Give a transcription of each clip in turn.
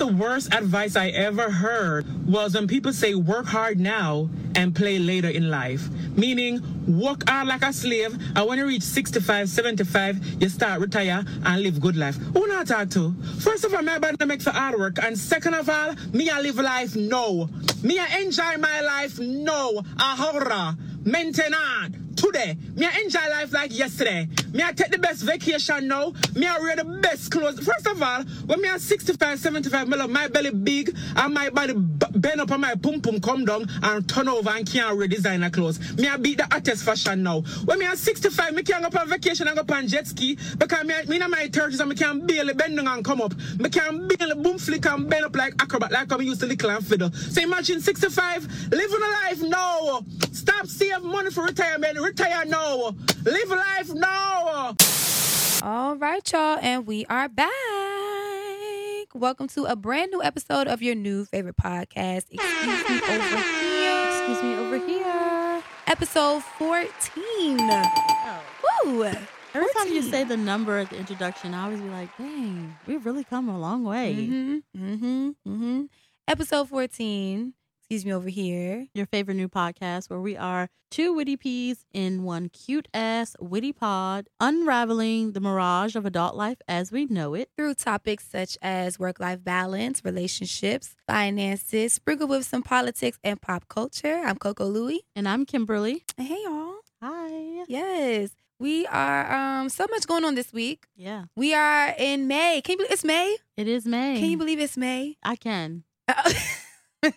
the worst advice I ever heard was when people say work hard now and play later in life. Meaning, work hard like a slave, and when you reach 65, 75, you start retire and live good life. Who not talk to? First of all, my body make for hard work, and second of all, me I live life no. Me I enjoy my life no. A horror. Today. Me I enjoy life like yesterday. Me I take the best vacation now. Me I wear the best clothes. First of all, when me are 65, 75, me love my belly big and my body bend up and my pum pum come down and turn over and can't wear designer clothes. Me I beat the hottest fashion now. When me are 65, me can't go on vacation and go on jet ski because me, me in my 30s and me can barely bend down and come up. Me can barely boom flick and bend up like acrobat like I'm used to little and fiddle. So imagine 65, living a life now. Stop saving money for retirement. Retire now. Live life now. All right, y'all, and we are back. Welcome to a brand new episode of your new favorite podcast. Excuse me over here. Excuse me over here. Episode 14. Oh. Woo! Every time you say the number at the introduction, I always be like, dang, we've really come a long way. Mm-hmm. Mm-hmm. Mm-hmm. Episode 14. Excuse me over here. Your favorite new podcast where we are two witty peas in one cute ass witty pod, unraveling the mirage of adult life as we know it. Through topics such as work life balance, relationships, finances, sprinkled with some politics and pop culture. I'm Coco Louie. And I'm Kimberly. Hey, y'all. Hi. Yes. We are um so much going on this week. Yeah, We are in May. Can you believe it's May? it is May. Can you believe it's May? I can.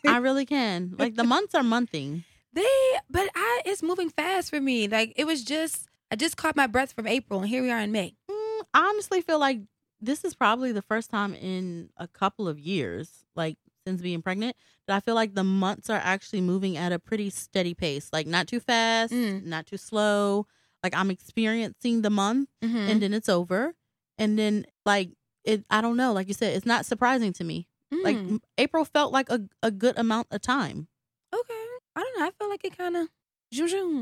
I really can. Like the months are monthing. they but I it's moving fast for me. Like it was just I just caught my breath from April and here we are in May. Mm, I honestly feel like this is probably the first time in a couple of years, like since being pregnant, that I feel like the months are actually moving at a pretty steady pace. Like not too fast, Mm. not too slow. Like I'm experiencing the month Mm-hmm. and then it's over. And then like it I don't know, like you said, it's not surprising to me. Like Mm. m- April felt like a, a good amount of time. okay. I don't know. I feel like it kind of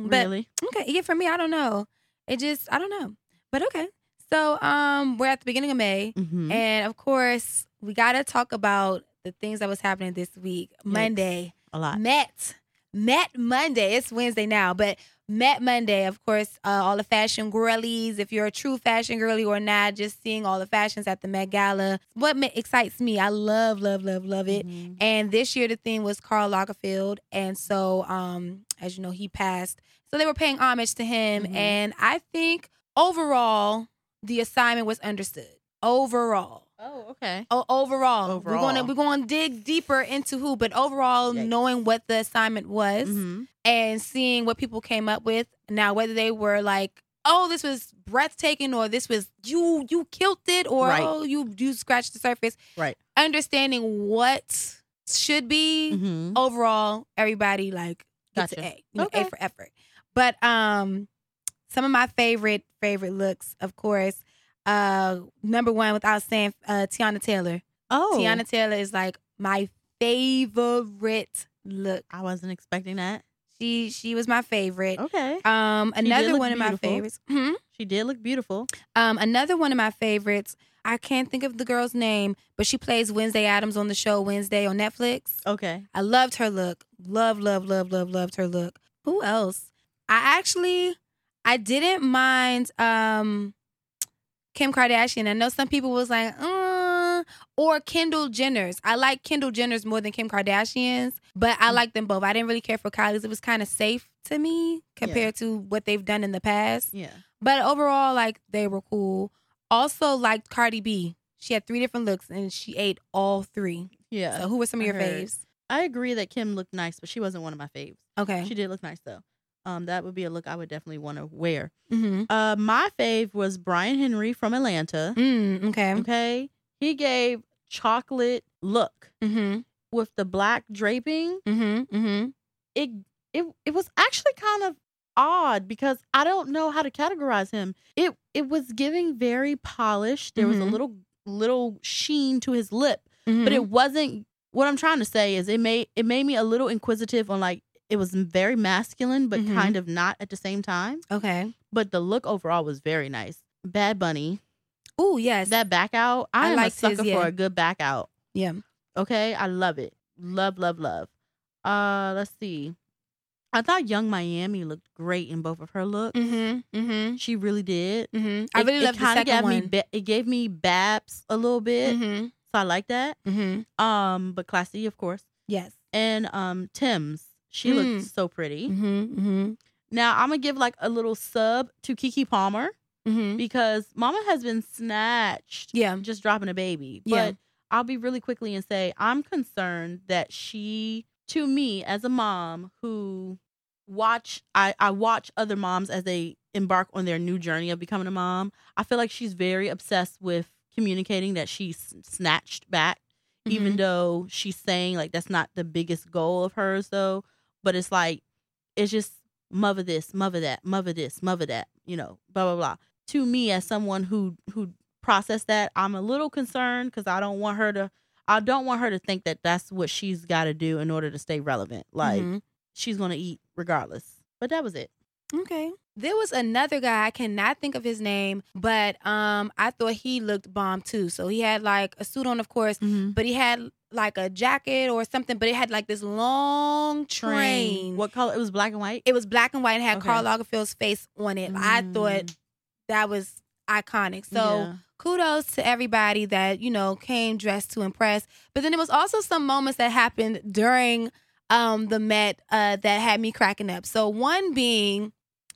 but really. okay, yeah, for me, I don't know. It just I don't know. But okay. So um we're at the beginning of May. Mm-hmm. And of course, we gotta talk about the things that was happening this week. Monday. a lot. Met. Met Monday. It's Wednesday now, but Met Monday, of course, uh, all the fashion girlies. If you're a true fashion girly or not, just seeing all the fashions at the Met Gala. What excites me, I love, love, love, love it. Mhm. And this year the theme was Karl Lagerfeld, and so um, as you know, he passed. So they were paying homage to him, Mhm. and I think overall the assignment was understood. Overall. Oh, okay. Oh, overall, overall, we're gonna we're gonna dig deeper into who, but overall, Yikes. knowing what the assignment was Mhm. and seeing what people came up with. Now, whether they were like, "Oh, this was breathtaking," or "This was you you killed it," or Right. "Oh, you you scratched the surface," Right. understanding what should be Mhm. overall, everybody like gets an A, you know, A for effort. But um, some of my favorite favorite looks, of course. Uh, number one, without saying, uh, Teyana Taylor. Oh, Teyana Taylor is like my favorite look. I wasn't expecting that. She she was my favorite. Okay. Um, another one of my favorites. Hmm? She did look beautiful. Um, another one of my favorites. I can't think of the girl's name, but she plays Wednesday Addams on the show Wednesday on Netflix. Okay. I loved her look. Love, love, love, love, loved her look. Who else? I actually I didn't mind um Kim Kardashian. I know some people was like, uh, or Kendall Jenner's. I like Kendall Jenner's more than Kim Kardashian's, but I Mm. like them both. I didn't really care for Kylie's. It was kind of safe to me compared to what they've done in the past. Yeah. But overall, like they were cool. Also liked Cardi B. She had three different looks and she ate all three. Yeah. So who were some of your faves? I agree that Kim looked nice, but she wasn't one of my faves. Okay. She did look nice though. Um, that would be a look I would definitely want to wear. Mm-hmm. Uh, my fave was Brian Henry from Atlanta. Mm, okay. Okay, he gave chocolate look Mm-hmm. with the black draping. Mm-hmm. Mm-hmm. It it it was actually kind of odd because I don't know how to categorize him. It it was giving very polished. There was a Mhm. little little sheen to his lip, but Mm-hmm. it wasn't what I'm trying to say is it made it made me a little inquisitive on like it was very masculine but Mhm. kind of not at the same time. okay. But the look overall was very nice. Bad Bunny, Oh yes. that back out, I I am a his, sucker yeah. for a good back out. yeah. Okay, I love it. Love, love, love. Uh, let's see. I thought Yung Miami looked great in both of her looks. Mm-hmm. Mm-hmm. She really did. Mm-hmm. I really it love the second gave one. Me, ba- it gave me Babs a little bit, mm-hmm. so I like that. Mm-hmm. Um, but classy, of course. Yes. And um, Tim's, she Mm. looked so pretty. Mm-hmm. Mm-hmm. Now I'm gonna give like a little sub to Keke Palmer Mm-hmm. because Mama has been snatched Yeah. just dropping a baby. But Yeah. I'll be really quickly and say I'm concerned that she, to me as a mom who watch, I, I watch other moms as they embark on their new journey of becoming a mom. I feel like she's very obsessed with communicating that she's snatched back, even Mhm. though she's saying like that's not the biggest goal of hers though. But it's like it's just mother this, mother that, mother this, mother that, you know, blah blah blah. To me, as someone who who processed that, I'm a little concerned because I don't want her to. I don't want her to think that that's what she's got to do in order to stay relevant. Like Mhm. she's gonna eat regardless. But that was it. Okay. There was another guy, I cannot think of his name, but um I thought he looked bomb too. So he had like a suit on, of course, but he had like a jacket or something, but it had like this long train. What color? It was black and white. It was black and white and had Okay. Karl Lagerfeld's face on it. I thought Mm. that was iconic. So Yeah. kudos to everybody that, you know, came dressed to impress. But then there was also some moments that happened during um the Met uh that had me cracking up. So one being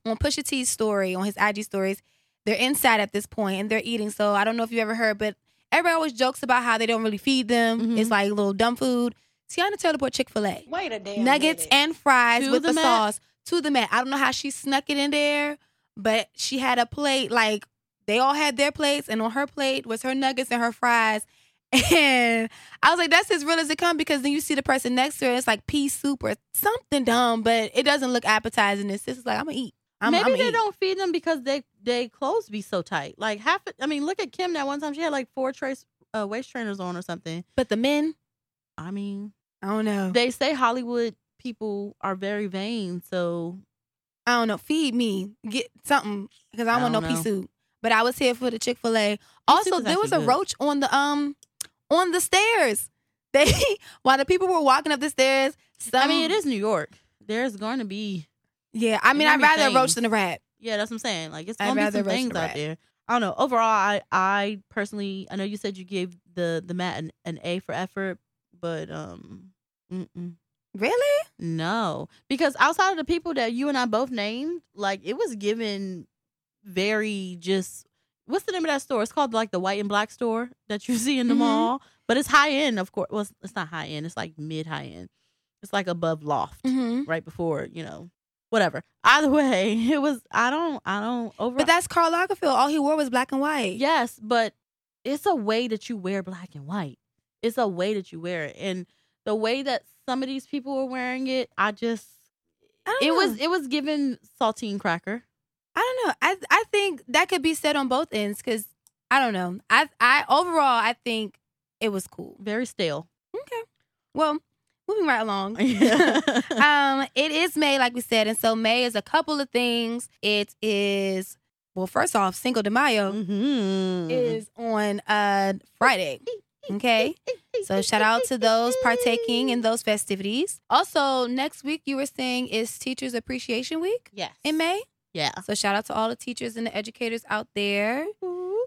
on Pusha T's story, on his IG stories, they're inside at this point and they're eating. So I don't know if you ever heard, but everybody always jokes about how they don't really feed them. Mhm. It's like little dumb food. Teyana Taylor bought Chick-fil-A Wait a damn nuggets minute. and fries To with the the, sauce to the mat. I don't know how she snuck it in there, but she had a plate like they all had their plates, and on her plate was her nuggets and her fries. And I was like, that's as real as it comes because then you see the person next to her, it's like pea soup or something dumb, but it doesn't look appetizing. It's just like, I'm gonna eat. I'm, Maybe I'ma they don't feed them because they they clothes be so tight. Like half. I mean, look at Kim. That one time she had like four trace uh, waist trainers on or something. But the men, I mean, I don't know. they say Hollywood people are very vain. So I don't know. Feed me, get something because I, I want no pea soup. But I was here for the Chick Fil A. Also, there was a good. roach on the um on the stairs. They while the people were walking up the stairs. Some, I mean, it is New York. There's going to be. Yeah, I mean, I'd be rather a roach than a rat. Yeah, that's what I'm saying. Like it's I'd gonna be rather some things out there. I don't know. Overall, I I personally, I know you said you gave the the mat an, an A for effort, but um, mm-mm. Really? No, because outside of the people that you and I both named, like it was given very just. What's the name of that store? It's called like the white and black store that you see in the Mhm. mall, but it's high end, of course. Well, it's- it's not high end. It's like mid high end. It's like above loft, Mm-hmm. right before you know, whatever. Either way, it was. I don't. I don't over. But that's Karl Lagerfeld. All he wore was black and white. Yes, but it's a way that you wear black and white. It's a way that you wear it, and the way that some of these people were wearing it, I just I don't it know. was it was given saltine cracker. I don't know. I I think that could be said on both ends because I don't know. I I overall I think it was cool. Very stale. Okay. Well, moving right along. Um, it is May, like we said, and so May is a couple of things. It is well, first off, Cinco de Mayo Mhm. is on uh Friday. Okay. So shout out to those partaking in those festivities. Also, next week you were saying is Teachers Appreciation Week yes in May. Yeah. So shout out to all the teachers and the educators out there.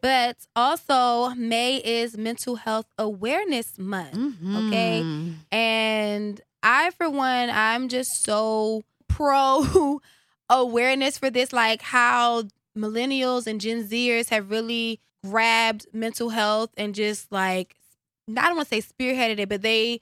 But also, May is Mental Health Awareness Month. Okay. Mhm. And I, for one, I'm just so pro awareness for this, like how millennials and Gen Zers have really grabbed mental health and just like, I don't want to say spearheaded it, but they,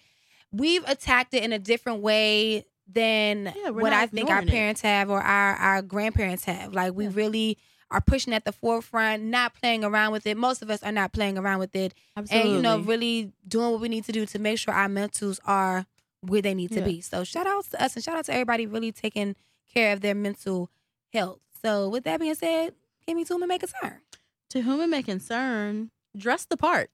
we've attacked it in a different way than Yeah, what I think our ignoring it. parents have or our, our grandparents have. Like, we Yeah. really are pushing at the forefront, not playing around with it. Most of us are not playing around with it Absolutely. and you know really doing what we need to do to make sure our mentals are where they need to Yeah. be so shout out to us and shout out to everybody really taking care of their mental health so with that being said Kimmy Tuma make a turn to whom it may concern, dress the part.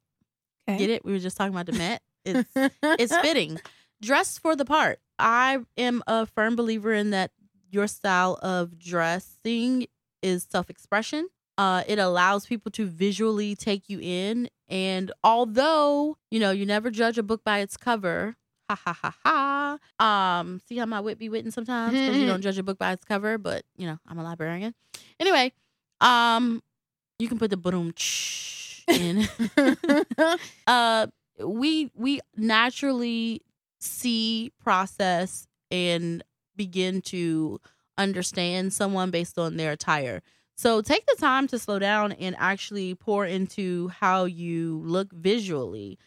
Okay. Get it? We were just talking about the Met. It's it's fitting. Dress for the part. I am a firm believer in that your style of dressing is self expression. Uh, it allows people to visually take you in And although, you know, you never judge a book by its cover, ha ha ha ha. Um, see how my wit be witting sometimes because you don't judge a book by its cover, but you know, I'm a librarian. Anyway, um, you can put the boom in. uh, we we naturally see, process, and begin to understand someone based on their attire. So take the time to slow down and actually pour into how you look visually.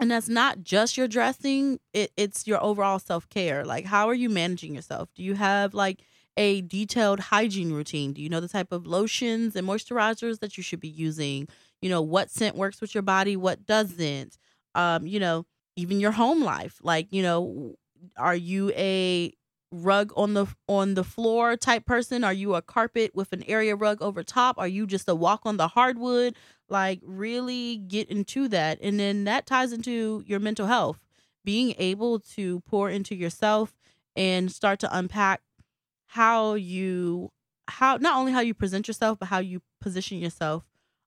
And that's not just your dressing, it, it's your overall self care. Like, how are you managing yourself? Do you have like a detailed hygiene routine? Do you know the type of lotions and moisturizers that you should be using? You know, what scent works with your body, what doesn't? Um, you know, even your home life. Like, you know, are you a rug on the on the floor type person? Are you a carpet with an area rug over top? Are you just a walk on the hardwood? Like really get into that. And then that ties into your mental health. Being able to pour into yourself and start to unpack how you how not only how you present yourself but how you position yourself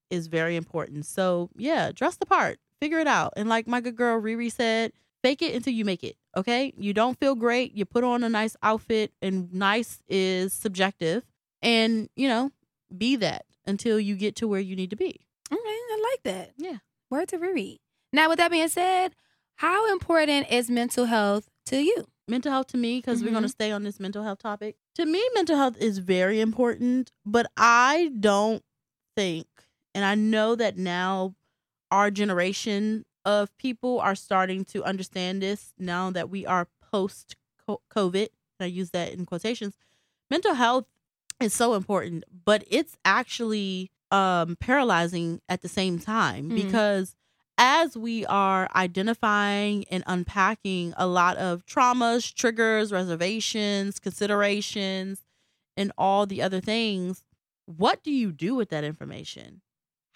is very important. So, yeah, dress the part. Figure it out. And like my good girl Riri said, fake it until you make it. Okay. You don't feel great. You put on a nice outfit, and nice is subjective. And, you know, be that until you get to where you need to be. Okay. I like that. Yeah. Word to Riri. Now, with that being said, how important is mental health to you? Mental health to me, because we're Mhm. going to stay on this mental health topic. To me, mental health is very important, but I don't think, and I know that now our generation of people are starting to understand this now that we are post COVID. And I use that in quotations. Mental health is so important, but it's actually um, paralyzing at the same time Mhm. because as we are identifying and unpacking a lot of traumas, triggers, reservations, considerations, and all the other things, what do you do with that information?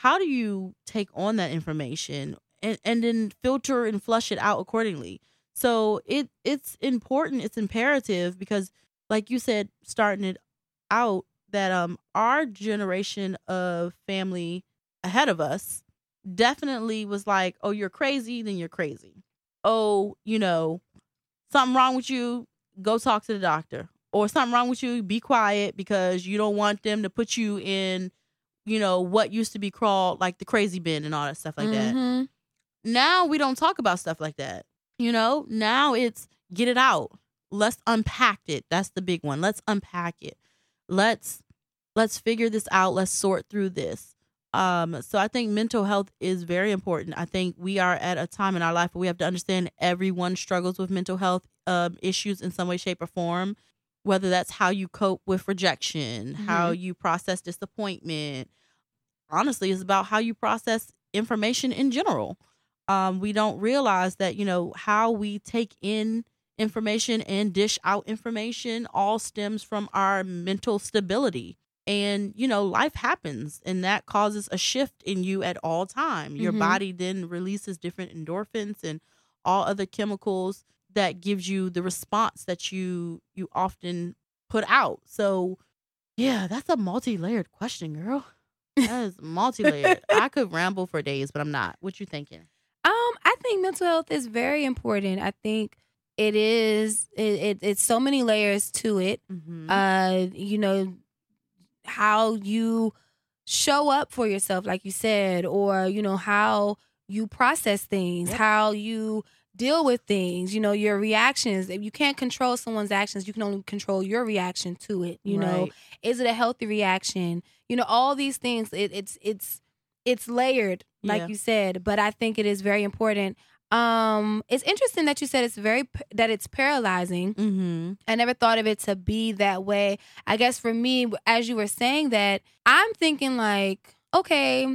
How do you take on that information and, and then filter and flush it out accordingly? So it it's important, it's imperative because like you said, starting it out that um our generation of family ahead of us definitely was like, oh, you're crazy, then you're crazy. Oh, you know, something wrong with you, go talk to the doctor. Or something wrong with you, be quiet because you don't want them to put you in, you know, what used to be called like the crazy bin and all that stuff like that. Mhm. Now we don't talk about stuff like that. You know, now it's get it out. Let's unpack it. That's the big one. Let's unpack it. Let's let's figure this out. Let's sort through this. Um, so I think mental health is very important. I think we are at a time in our life where we have to understand everyone struggles with mental health um, issues in some way, shape, or form. Whether that's how you cope with rejection, how you process disappointment. Honestly, it's about how you process information in general. Um, we don't realize that you know how we take in information and dish out information all stems from our mental stability and you know life happens and that causes a shift in you at all time your Mhm. body then releases different endorphins and all other chemicals that gives you the response that you you often put out so yeah that's a multi-layered question girl that is multi-layered i could ramble for days but i'm not what you thinking Um, I think mental health is very important. I think it is. It, it it's so many layers to it. mm-hmm. Uh, you know how you show up for yourself, like you said, or you know how you process things, Yep. how you deal with things. You know your reactions. If you can't control someone's actions, you can only control your reaction to it. You know, is it a healthy reaction? You know, all these things. It, it's it's it's layered, like Yeah. you said. But I think it is very important. Um, it's interesting that you said it's very that it's paralyzing. mm-hmm. I never thought of it to be that way. I guess for me, as you were saying that, I'm thinking like, okay,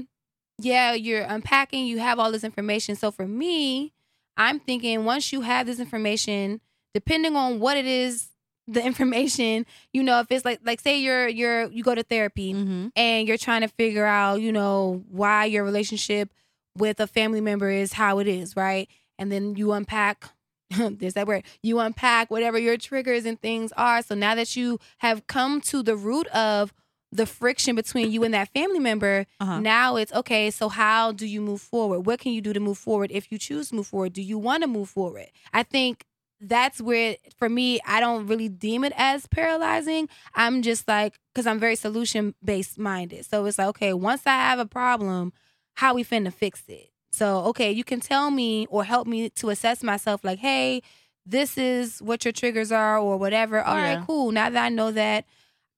yeah, you're unpacking, you have all this information. So for me, I'm thinking once you have this information, depending on what it is, the information, you know, if it's like like say you're you're you go to therapy Mm-hmm. and you're trying to figure out, you know, why your relationship with a family member is how it is, right? And then you unpack there's that word. You unpack whatever your triggers and things are. So now that you have come to the root of the friction between you and that family member. Uh-huh. Now it's okay. So how do you move forward? What can you do to move forward if you choose to move forward? Do you want to move forward? I think that's where for me I don't really deem it as paralyzing. I'm just like cuz I'm very solution based minded. So it's like okay, once I have a problem, how we finna fix it? So okay, you can tell me or help me to assess myself like, "Hey, this is what your triggers are or whatever." All right, Yeah. cool. Now that I know that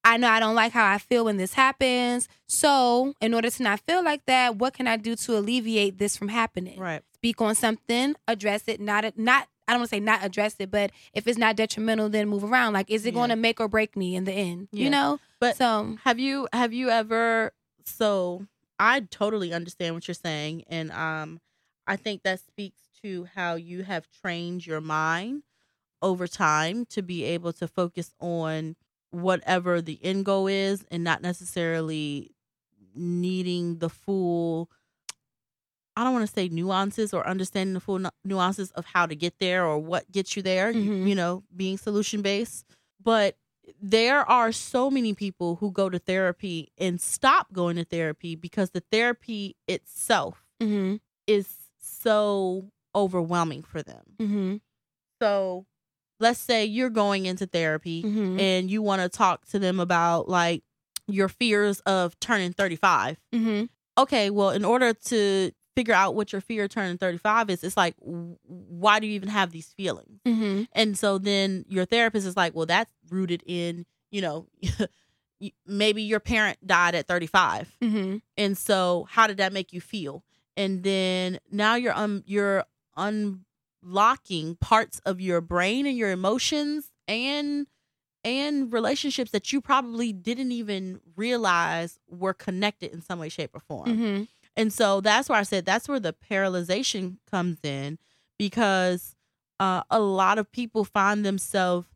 I know I don't like how I feel when this happens. So, in order to not feel like that, what can I do to alleviate this from happening? Right. Speak on something, address it, not not I don't want to say not address it, but if it's not detrimental, then move around. Like, is it Yeah. going to make or break me in the end? Yeah. You know. But So, have you have you ever so I totally understand what you're saying and um I think that speaks to how you have trained your mind over time to be able to focus on whatever the end goal is and not necessarily needing the full I don't want to say nuances or understanding the full nuances of how to get there or what gets you there, you- Mhm. you know, being solution based. But there are so many people who go to therapy and stop going to therapy because the therapy itself hmm is so overwhelming for them. hmm So let's say you're going into therapy hmm and you want to talk to them about like your fears of turning 35. hmm Okay, well, in order to figure out what your fear of turning 35 is, it's like, why do you even have these feelings? hmm And so then your therapist is like, well, that's rooted in, you know, maybe your parent died at 35. hmm And so how did that make you feel? And then now you're um you're unlocking parts of your brain and your emotions and and relationships that you probably didn't even realize were connected in some way shape or form. hmm And so that's where I said that's where the paralyzation comes in because uh, a lot of people find themselves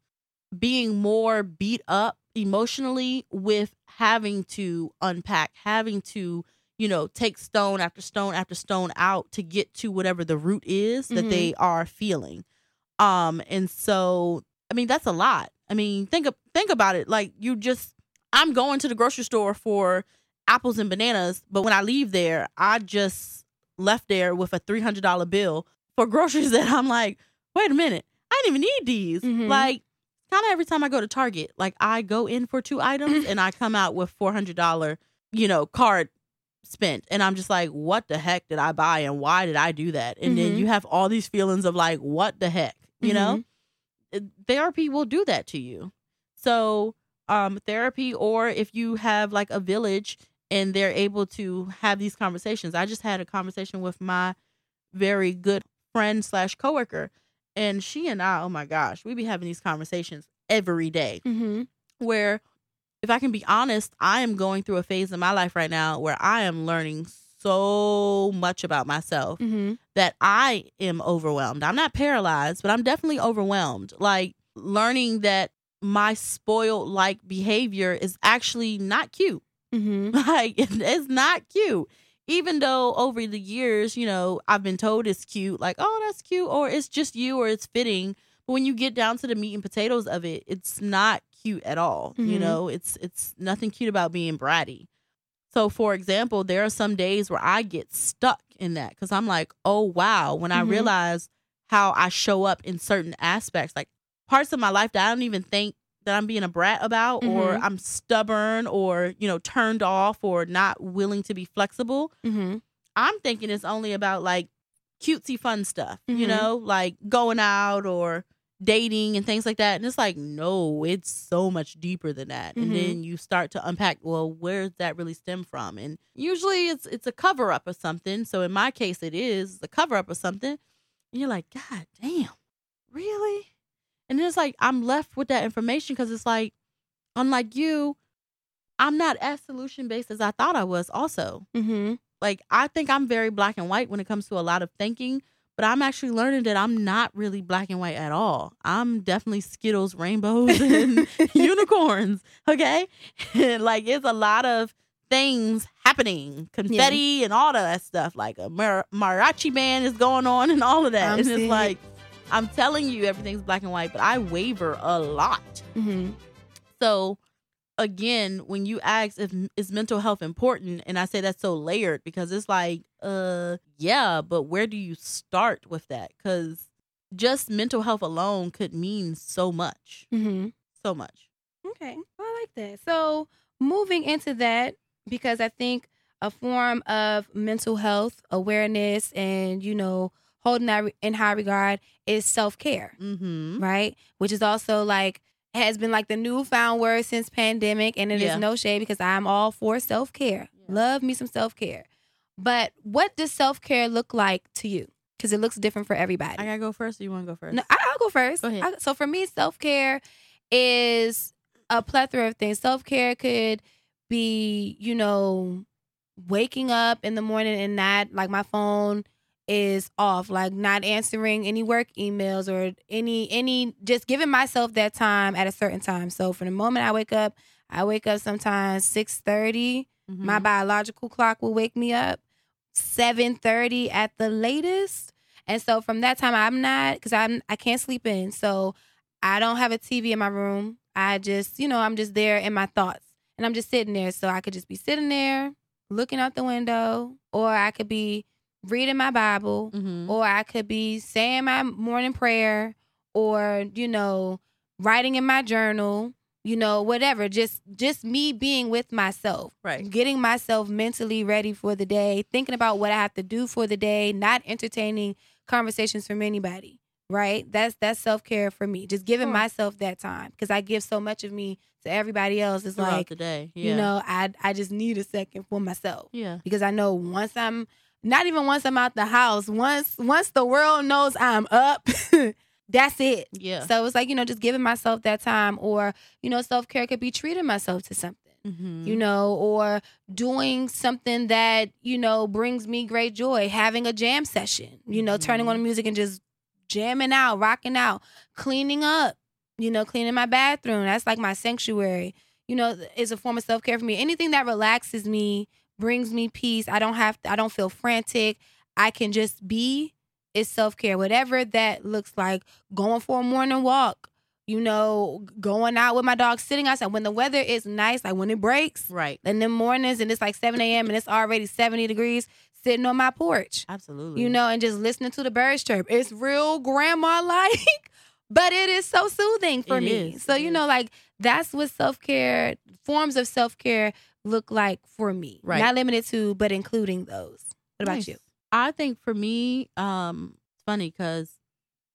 being more beat up emotionally with having to unpack, having to, you know, take stone after stone after stone out to get to whatever the root is that Mhm. they are feeling. Um and so I mean that's a lot. I mean think think about it like you just I'm going to the grocery store for apples and bananas, but when I leave there, I just left there with a $300 bill for groceries that I'm like, wait a minute, I didn't even need these. Mhm. Like, kind of every time I go to Target, like I go in for two items and I come out with $400, you know, card spent. And I'm just like, what the heck did I buy and why did I do that? And then Mhm. you have all these feelings of like, what the heck, you know? Uh, Therapy will do that to you. So, um, therapy, or if you have like a village and they're able to have these conversations. I just had a conversation with my very good friend slash coworker, and she and I, oh my gosh, we be having these conversations every day. mm-hmm. Where, if I can be honest, I am going through a phase in my life right now where I am learning so much about myself hmm that I am overwhelmed. I'm not paralyzed, but I'm definitely overwhelmed. Like learning that my spoiled like behavior is actually not cute. hmm Like it's not cute. Even though over the years, you know, I've been told it's cute, like, oh, that's cute, or it's just you, or it's fitting. But when you get down to the meat and potatoes of it, it's not cute at all. You Mhm. know, it's it's nothing cute about being bratty. So, for example, there are some days where I get stuck in that because I'm like, oh wow, when I Mhm. realize how I show up in certain aspects, like parts of my life that I don't even think that I'm being a brat about, or Mhm. I'm stubborn, or you know, turned off, or not willing to be flexible. Mm-hmm. I'm thinking it's only about like cutesy fun stuff, you Mhm. know, like going out or dating and things like that. And it's like, no, it's so much deeper than that. Mhm. And then you start to unpack, well, where does that really stem from? And usually it's it's a cover up of something. So in my case it is a cover up of something. And you're like, God damn, really? And then it's like I'm left with that information because it's like, unlike you, I'm not as solution based as I thought I was also hmm like I think I'm very black and white when it comes to a lot of thinking, but I'm actually learning that I'm not really black and white at all. I'm definitely Skittles, rainbows, and unicorns. Okay, And like it's a lot of things happening, confetti and all of that stuff. Like a mar- mariachi band is going on and all of that, I'm and it's it. like I'm telling you everything's black and white, but I waver a lot. hmm So again, when you ask if is mental health important, and I say that's so layered because it's like, uh, yeah, but where do you start with that? Because just mental health alone could mean so much, Mm-hmm. so much. Okay, I like that. So moving into that, because I think a form of mental health awareness and you know holding that in high regard is self care, Mm-hmm. right? Which is also like has been like the newfound word since pandemic, and it is Yeah. no shade because I'm all for self care. Yeah. Love me some self care, but what does self care look like to you? Because it looks different for everybody. I gotta go first. Or you want to go first? No, I, I'll go first. Go ahead. I- so for me, self care is a plethora of things. Self care could be, you know, waking up in the morning and not like my phone is off, like not answering any work emails or any any just giving myself that time at a certain time. So from the moment I wake up, I wake up sometimes six thirty. Mhm. My biological clock will wake me up 7:30 at the latest. And so from that time I'm not cuz I'm I can't sleep in. So I don't have a TV in my room. I just, you know, I'm just there in my thoughts. And I'm just sitting there. So I could just be sitting there looking out the window or I could be reading my Bible Mhm. or I could be saying my morning prayer or you know writing in my journal you know whatever just just me being with myself Right. getting myself mentally ready for the day thinking about what I have to do for the day not entertaining conversations from anybody right that's that's self-care for me just giving Sure. myself that time because I give so much of me to everybody else it's Throughout like the day. Yeah. you know I I just need a second for myself Yeah. because I know once I'm not even once I'm out the house, once once the world knows I'm up, that's it. Yeah. So it's like, you know, just giving myself that time or, you know, self-care could be treating myself to something. mm-hmm. You know, or doing something that, you know, brings me great joy, having a jam session, you know, turning on the music and just jamming out, rocking out, cleaning up, you know, cleaning my bathroom. That's like my sanctuary. You know, is a form of self-care for me. Anything that relaxes me, brings me peace. I don't have I don't feel frantic. I can just be is self-care. Whatever that looks like, going for a morning walk, you know, going out with my dog, sitting outside when the weather is nice, like when it breaks, right. in the mornings and it's like 7 a.m. and it's already 70 degrees, sitting on my porch Absolutely. you know, and just listening to the birds chirp. It's real grandma like, but it is so soothing for It me. is, So, you know, like that's what self care, forms of self care look like for me. Right. Not limited to, but including those. What about Nice. you? I think for me, um, it's funny because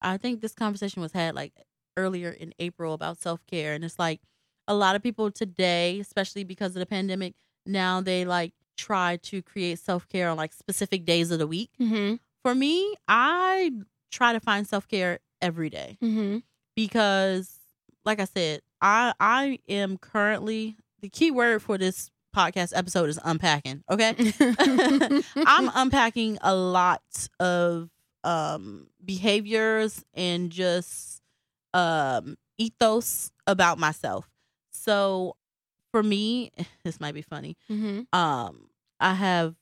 I think this conversation was had like earlier in April about self care, and it's like a lot of people today, especially because of the pandemic, now they like try to create self care on like specific days of the week. Mm-hmm. For me, I try to find self care every day Mm-hmm. because, like I said, I I am currently the key word for this podcast episode is unpacking. Okay. I'm unpacking a lot of um behaviors and just um ethos about myself. So for me, this might be funny. mm-hmm. Um I have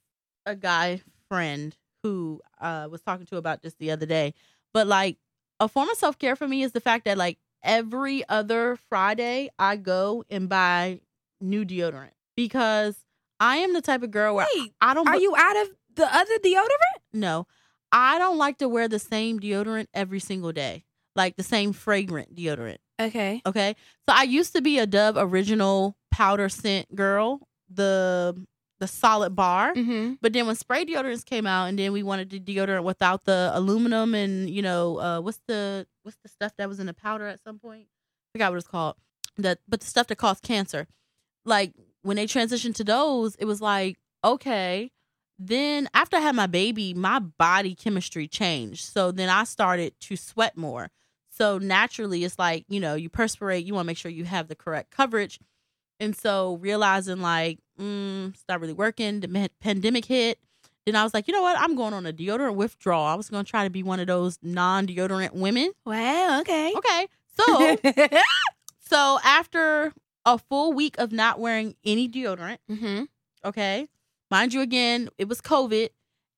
a guy friend who uh was talking to about this the other day. But like a form of self-care for me is the fact that like every other Friday I go and buy new deodorant because I am the type of girl where Wait, I don't are you out of the other deodorant? no, I don't like to wear the same deodorant every single day, like the same fragrant deodorant. Okay. Okay, so I used to be a Dove original powder scent girl, the the solid bar. Mm-hmm. But then when spray deodorants came out, and then we wanted the deodorant without the aluminum and you know uh, what's the what's the stuff that was in the powder at some point? I forgot what it's called. That but the stuff that caused cancer. Like when they transitioned to those, it was like okay. Then after I had my baby, my body chemistry changed. So then I started to sweat more. So naturally, it's like you know you perspirate. You want to make sure you have the correct coverage. And so realizing like, mm, it's not really working. The pandemic hit. Then I was like, you know what? I'm going on a deodorant withdrawal. I was going to try to be one of those non deodorant women. Wow. Okay. Okay. So, so after a full week of not wearing any deodorant, mm-hmm. okay, mind you, again, it was COVID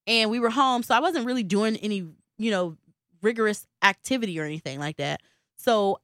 and we were home. So I wasn't really doing any, you know, rigorous activity or anything like that. So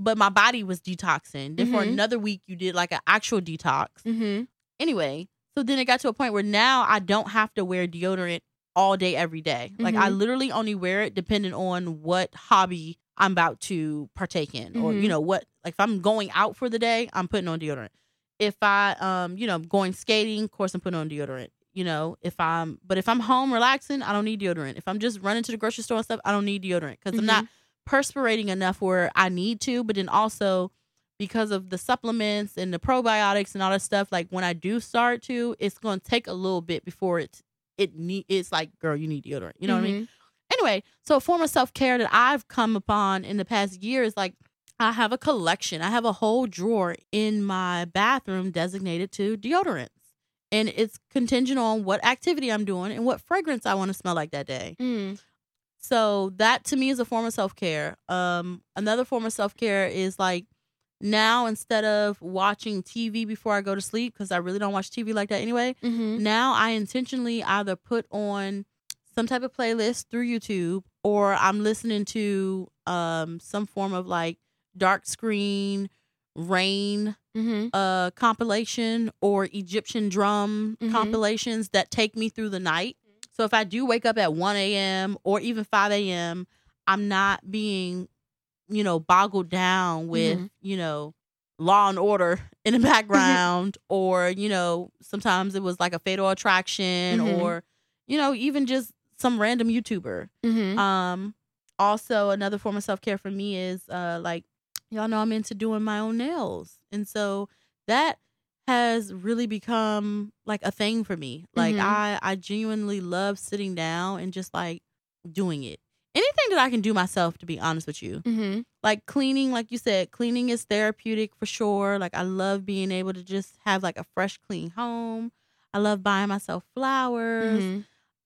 but my body was detoxing. Then for Mhm. another week, you did like an actual detox. Mm-hmm. Anyway, so then it got to a point where now I don't have to wear deodorant all day, every day. Like I Mhm. literally only wear it depending on what hobby I'm about to partake in, or you Mhm. know what. Like if I'm going out for the day, I'm putting on deodorant. If I, um, you know, going skating, of course I'm putting on deodorant. You know, if I'm, but if I'm home relaxing, I don't need deodorant. If I'm just running to the grocery store and stuff, I don't need deodorant because I'm not perspirating enough where I need to. But then also because of the supplements and the probiotics and all that stuff, like when I do start to, it's going to take a little bit before it's it need. It's like, girl, you need deodorant. You know what I mean? Anyway, so a form of self care that I've come upon in the past year is like I have a collection. I have a whole drawer in my bathroom designated to deodorants. And it's contingent on what activity I'm doing and what fragrance I want to smell like that day. Mm-hmm. So that to me is a form of self care. Um, another form of self care is like now instead of watching TV before I go to sleep because I really don't watch TV like that anyway. Mm-hmm. Now I intentionally either put on some type of playlist through YouTube or I'm listening to um some form of like dark screen rain Mm-hmm. uh compilation or Egyptian drum Mhm. compilations that take me through the night. So if I do wake up at 1 a.m. or even 5 a.m., I'm not being, you know, boggled down with, Mhm. you know, law and order in the background or, you know, sometimes it was like a fatal attraction Mhm. or, you know, even just some random YouTuber. Mm-hmm. Um, also another form of self care for me is uh like y'all know I'm into doing my own nails, and so that has really become like a thing for me. Like Mhm. I I genuinely love sitting down and just like doing it. Anything that I can do myself, to be honest with you. Mm-hmm. Like cleaning, like you said, cleaning is therapeutic for sure. Like I love being able to just have like a fresh, clean home. I love buying myself flowers. Mm-hmm.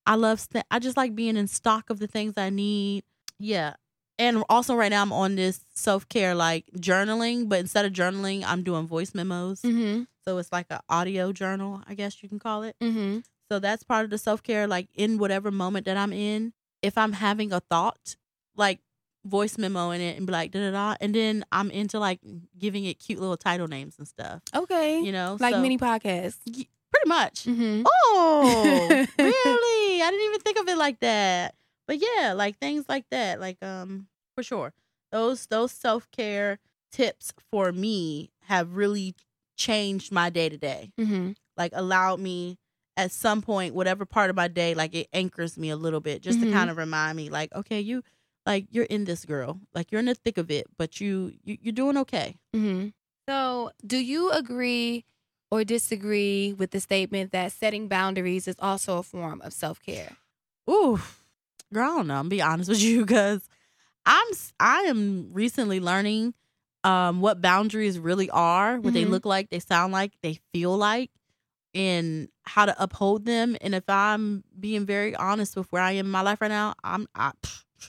I love st- I just like being in stock of the things I need. Yeah. And also right now I'm on this self-care like journaling, but instead of journaling, I'm doing voice memos. Mm-hmm. So it's like an audio journal, I guess you can call it. Mm-hmm. So that's part of the self-care like in whatever moment that I'm in. If I'm having a thought, like voice memo in it and be like da da da and then I'm into like giving it cute little title names and stuff. Okay. You know? like So- mini podcasts. Pretty much. Mm-hmm. Oh, really? I didn't even think of it like that. But yeah, like things like that, like um, for sure. Those those self care tips for me have really changed my day to day. Mm-hmm. Like allowed me at some point, whatever part of my day, like it anchors me a little bit, just Mhm. to kind of remind me, like, okay, you, like you're in this, girl. Like you're in the thick of it, but you, you you're doing okay. Mm-hmm. So, do you agree or disagree with the statement that setting boundaries is also a form of self care? Ooh, girl, I don't know. I'm be honest with you because I'm I am recently learning um what boundaries really are, what they Mhm. look like, they sound like, they feel like, and how to uphold them. And if I'm being very honest with where I am in my life right now, I'm I,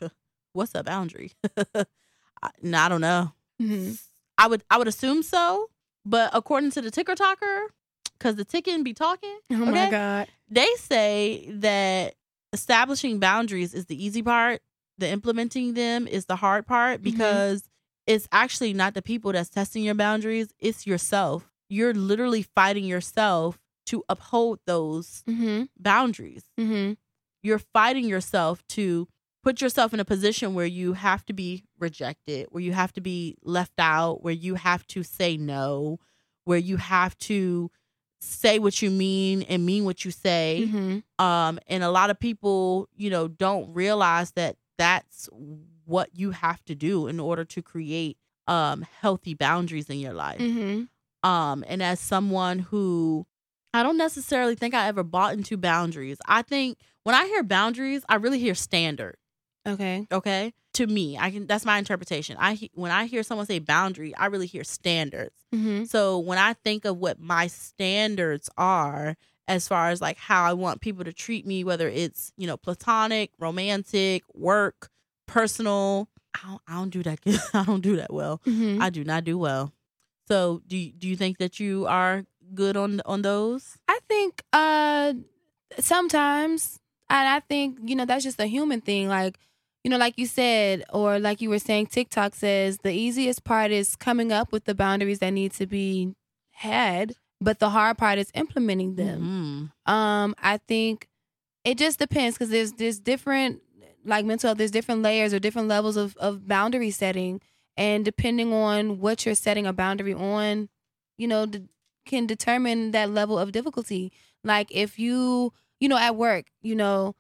what's a boundary? I, no, I don't know. Mm-hmm. I would I would assume so, but according to the ticker talker, because the ticking be talking, Oh my Okay. god. they say that establishing boundaries is the easy part the implementing them is the hard part Mhm. because it's actually not the people that's testing your boundaries it's yourself you're literally fighting yourself to uphold those Mm-hmm. boundaries Mm-hmm. you're fighting yourself to put yourself in a position where you have to be rejected where you have to be left out where you have to say no where you have to say what you mean and mean what you say Mm-hmm. um and a lot of people you know don't realize that that's what you have to do in order to create um healthy boundaries in your life Mm-hmm. um and as someone who i don't necessarily think i ever bought into boundaries i think when i hear boundaries i really hear standard Okay. okay to me i can that's my interpretation i when i hear someone say boundary i really hear standards Mm-hmm. so when I think of what my standards are as far as like how I want people to treat me, whether it's, you know, platonic, romantic, work, personal, I don't, I don't do that good. I don't do that well. Mm-hmm. I do not do well. So do you, do you think that you are good on on those? I think uh sometimes and I think, you know, that's just a human thing. Like, you know, like you said, or like you were saying, TikTok says the easiest part is coming up with the boundaries that need to be had, but the hard part is implementing them. Mhm. Um, I think it just depends because there's there's different like mental health, there's different layers or different levels of, of boundary setting. And depending on what you're setting a boundary on, you know, d- can determine that level of difficulty. Like if you, you know, at work, you know,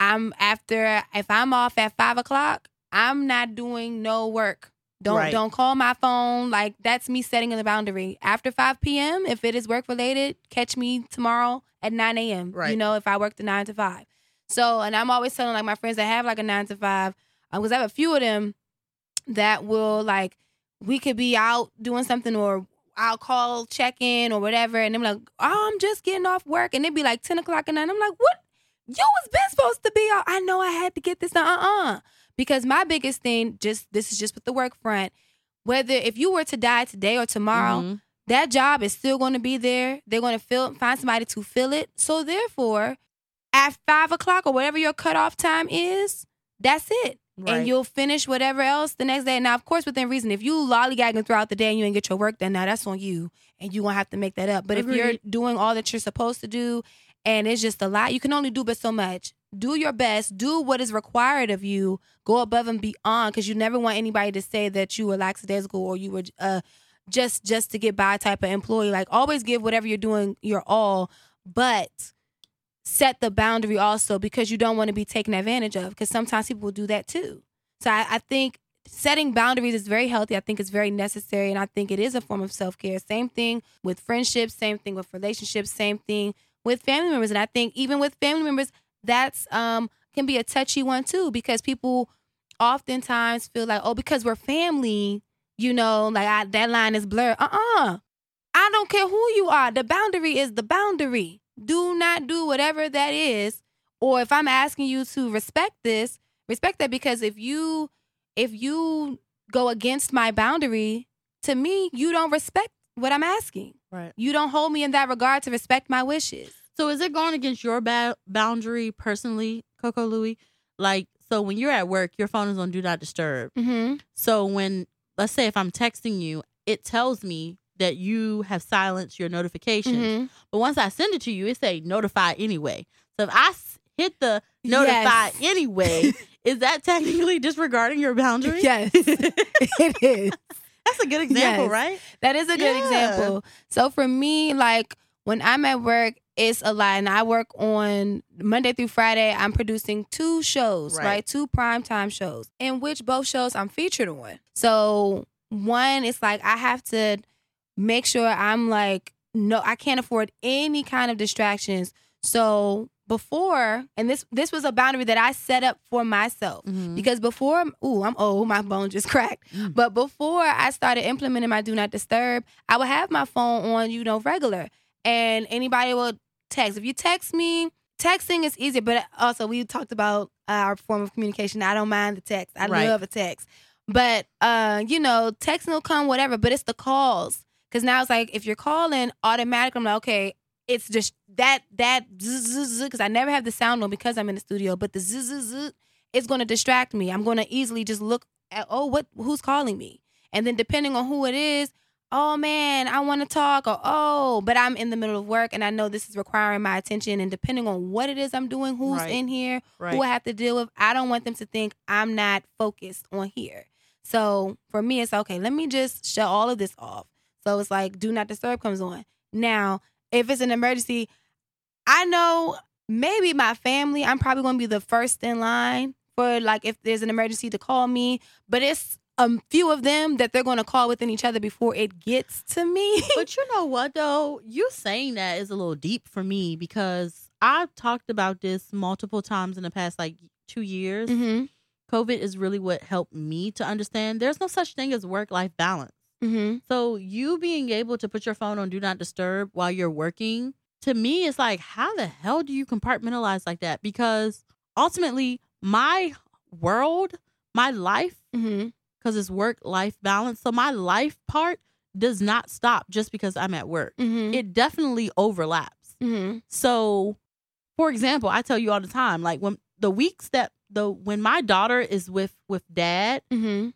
I'm after if I'm off at five o'clock, I'm not doing no work. Don't Right. don't call my phone. Like that's me setting the boundary. After five p.m., if it is work related, catch me tomorrow at nine a.m. You know, if I work the nine to five. So, and I'm always telling like my friends that have like a nine to five, um, because I have a few of them that will like we could be out doing something or I'll call check in or whatever, and I'm like, oh, I'm just getting off work, and it'd be like ten o'clock at night. I'm like, what? You was been supposed to be out. I know I had to get this. Uh uh Because my biggest thing, just this is just with the work front. Whether if you were to die today or tomorrow, Mhm. that job is still going to be there. They're going to fill find somebody to fill it. So therefore, at five o'clock or whatever your cutoff time is, that's it. Right. And you'll finish whatever else the next day. Now, of course, within reason. If you lollygagging throughout the day and you ain't get your work done, now that's on you, and you gonna have to make that up. But if you're doing all that you're supposed to do, and it's just a lot, you can only do but so much. Do your best. Do what is required of you. Go above and beyond, because you never want anybody to say that you were lackadaisical or you were uh just just to get by type of employee. Like always give whatever you're doing your all, but set the boundary also because you don't want to be taken advantage of because sometimes people will do that too. So I, I think setting boundaries is very healthy. I think it's very necessary and I think it is a form of self care. Same thing with friendships, same thing with relationships, same thing with family members. And I think even with family members, that's um can be a touchy one too because people oftentimes feel like, oh, because we're family, you know, like I, that line is blurred. Uh uh I don't care who you are. The boundary is the boundary. Do not do whatever that is. Or if I'm asking you to respect this, respect that because if you if you go against my boundary, to me, you don't respect what I'm asking. Right. You don't hold me in that regard to respect my wishes. So is it going against your ba- boundary personally, Coco Louie? Like, so when you're at work, your phone is on do not disturb. Mm-hmm. So when, let's say, if I'm texting you, it tells me that you have silenced your notifications. Mm-hmm. But once I send it to you, it say notify anyway. So if I s- hit the notify Yes. anyway, is that technically disregarding your boundary? Yes, it is. That's a good example, Yes. right? That is a good Yeah. example. So for me, like when I'm at work, it's a lot. And I work on Monday through Friday. I'm producing two shows, Right. right? Two primetime shows, in which both shows I'm featured on. So one, it's like I have to make sure I'm like, no, I can't afford any kind of distractions. So before, and this this was a boundary that I set up for myself. Mhm. Because before, ooh, I'm old, my bone just cracked. Mm. But before I started implementing my do not disturb, I would have my phone on, you know, regular. And anybody will text. If you text me, texting is easier. But also, we talked about our form of communication. I don't mind the text. I Right. love a text. But uh, you know, texting will come, whatever. But it's the calls. Cause now it's like if you're calling, automatically I'm like, okay, it's just that that because I never have the sound on because I'm in the studio, but the zzz, it's going to distract me. I'm going to easily just look at oh what who's calling me, and then depending on who it is, oh man, I want to talk or oh, but I'm in the middle of work and I know this is requiring my attention, and depending on what it is I'm doing, who's Right. in here, Right. who I have to deal with, I don't want them to think I'm not focused on here. So for me, it's okay. Let me just shut all of this off. So it's like do not disturb comes on. Now, if it's an emergency, I know maybe my family, I'm probably going to be the first in line for like if there's an emergency to call me, but it's a few of them that they're going to call within each other before it gets to me. but you know what though? You saying that is a little deep for me because I've talked about this multiple times in the past like two years. mm-hmm. COVID is really what helped me to understand there's no such thing as work life balance. Mm-hmm. So you being able to put your phone on do not disturb while you're working, to me it's like how the hell do you compartmentalize like that? Because ultimately my world, my life Mm-hmm. because it's work life balance. So my life part does not stop just because I'm at work. Mm-hmm. It definitely overlaps. mm-hmm. So, for example, I tell you all the time, like when the weeks that the when my daughter is with with dad, Mm-hmm.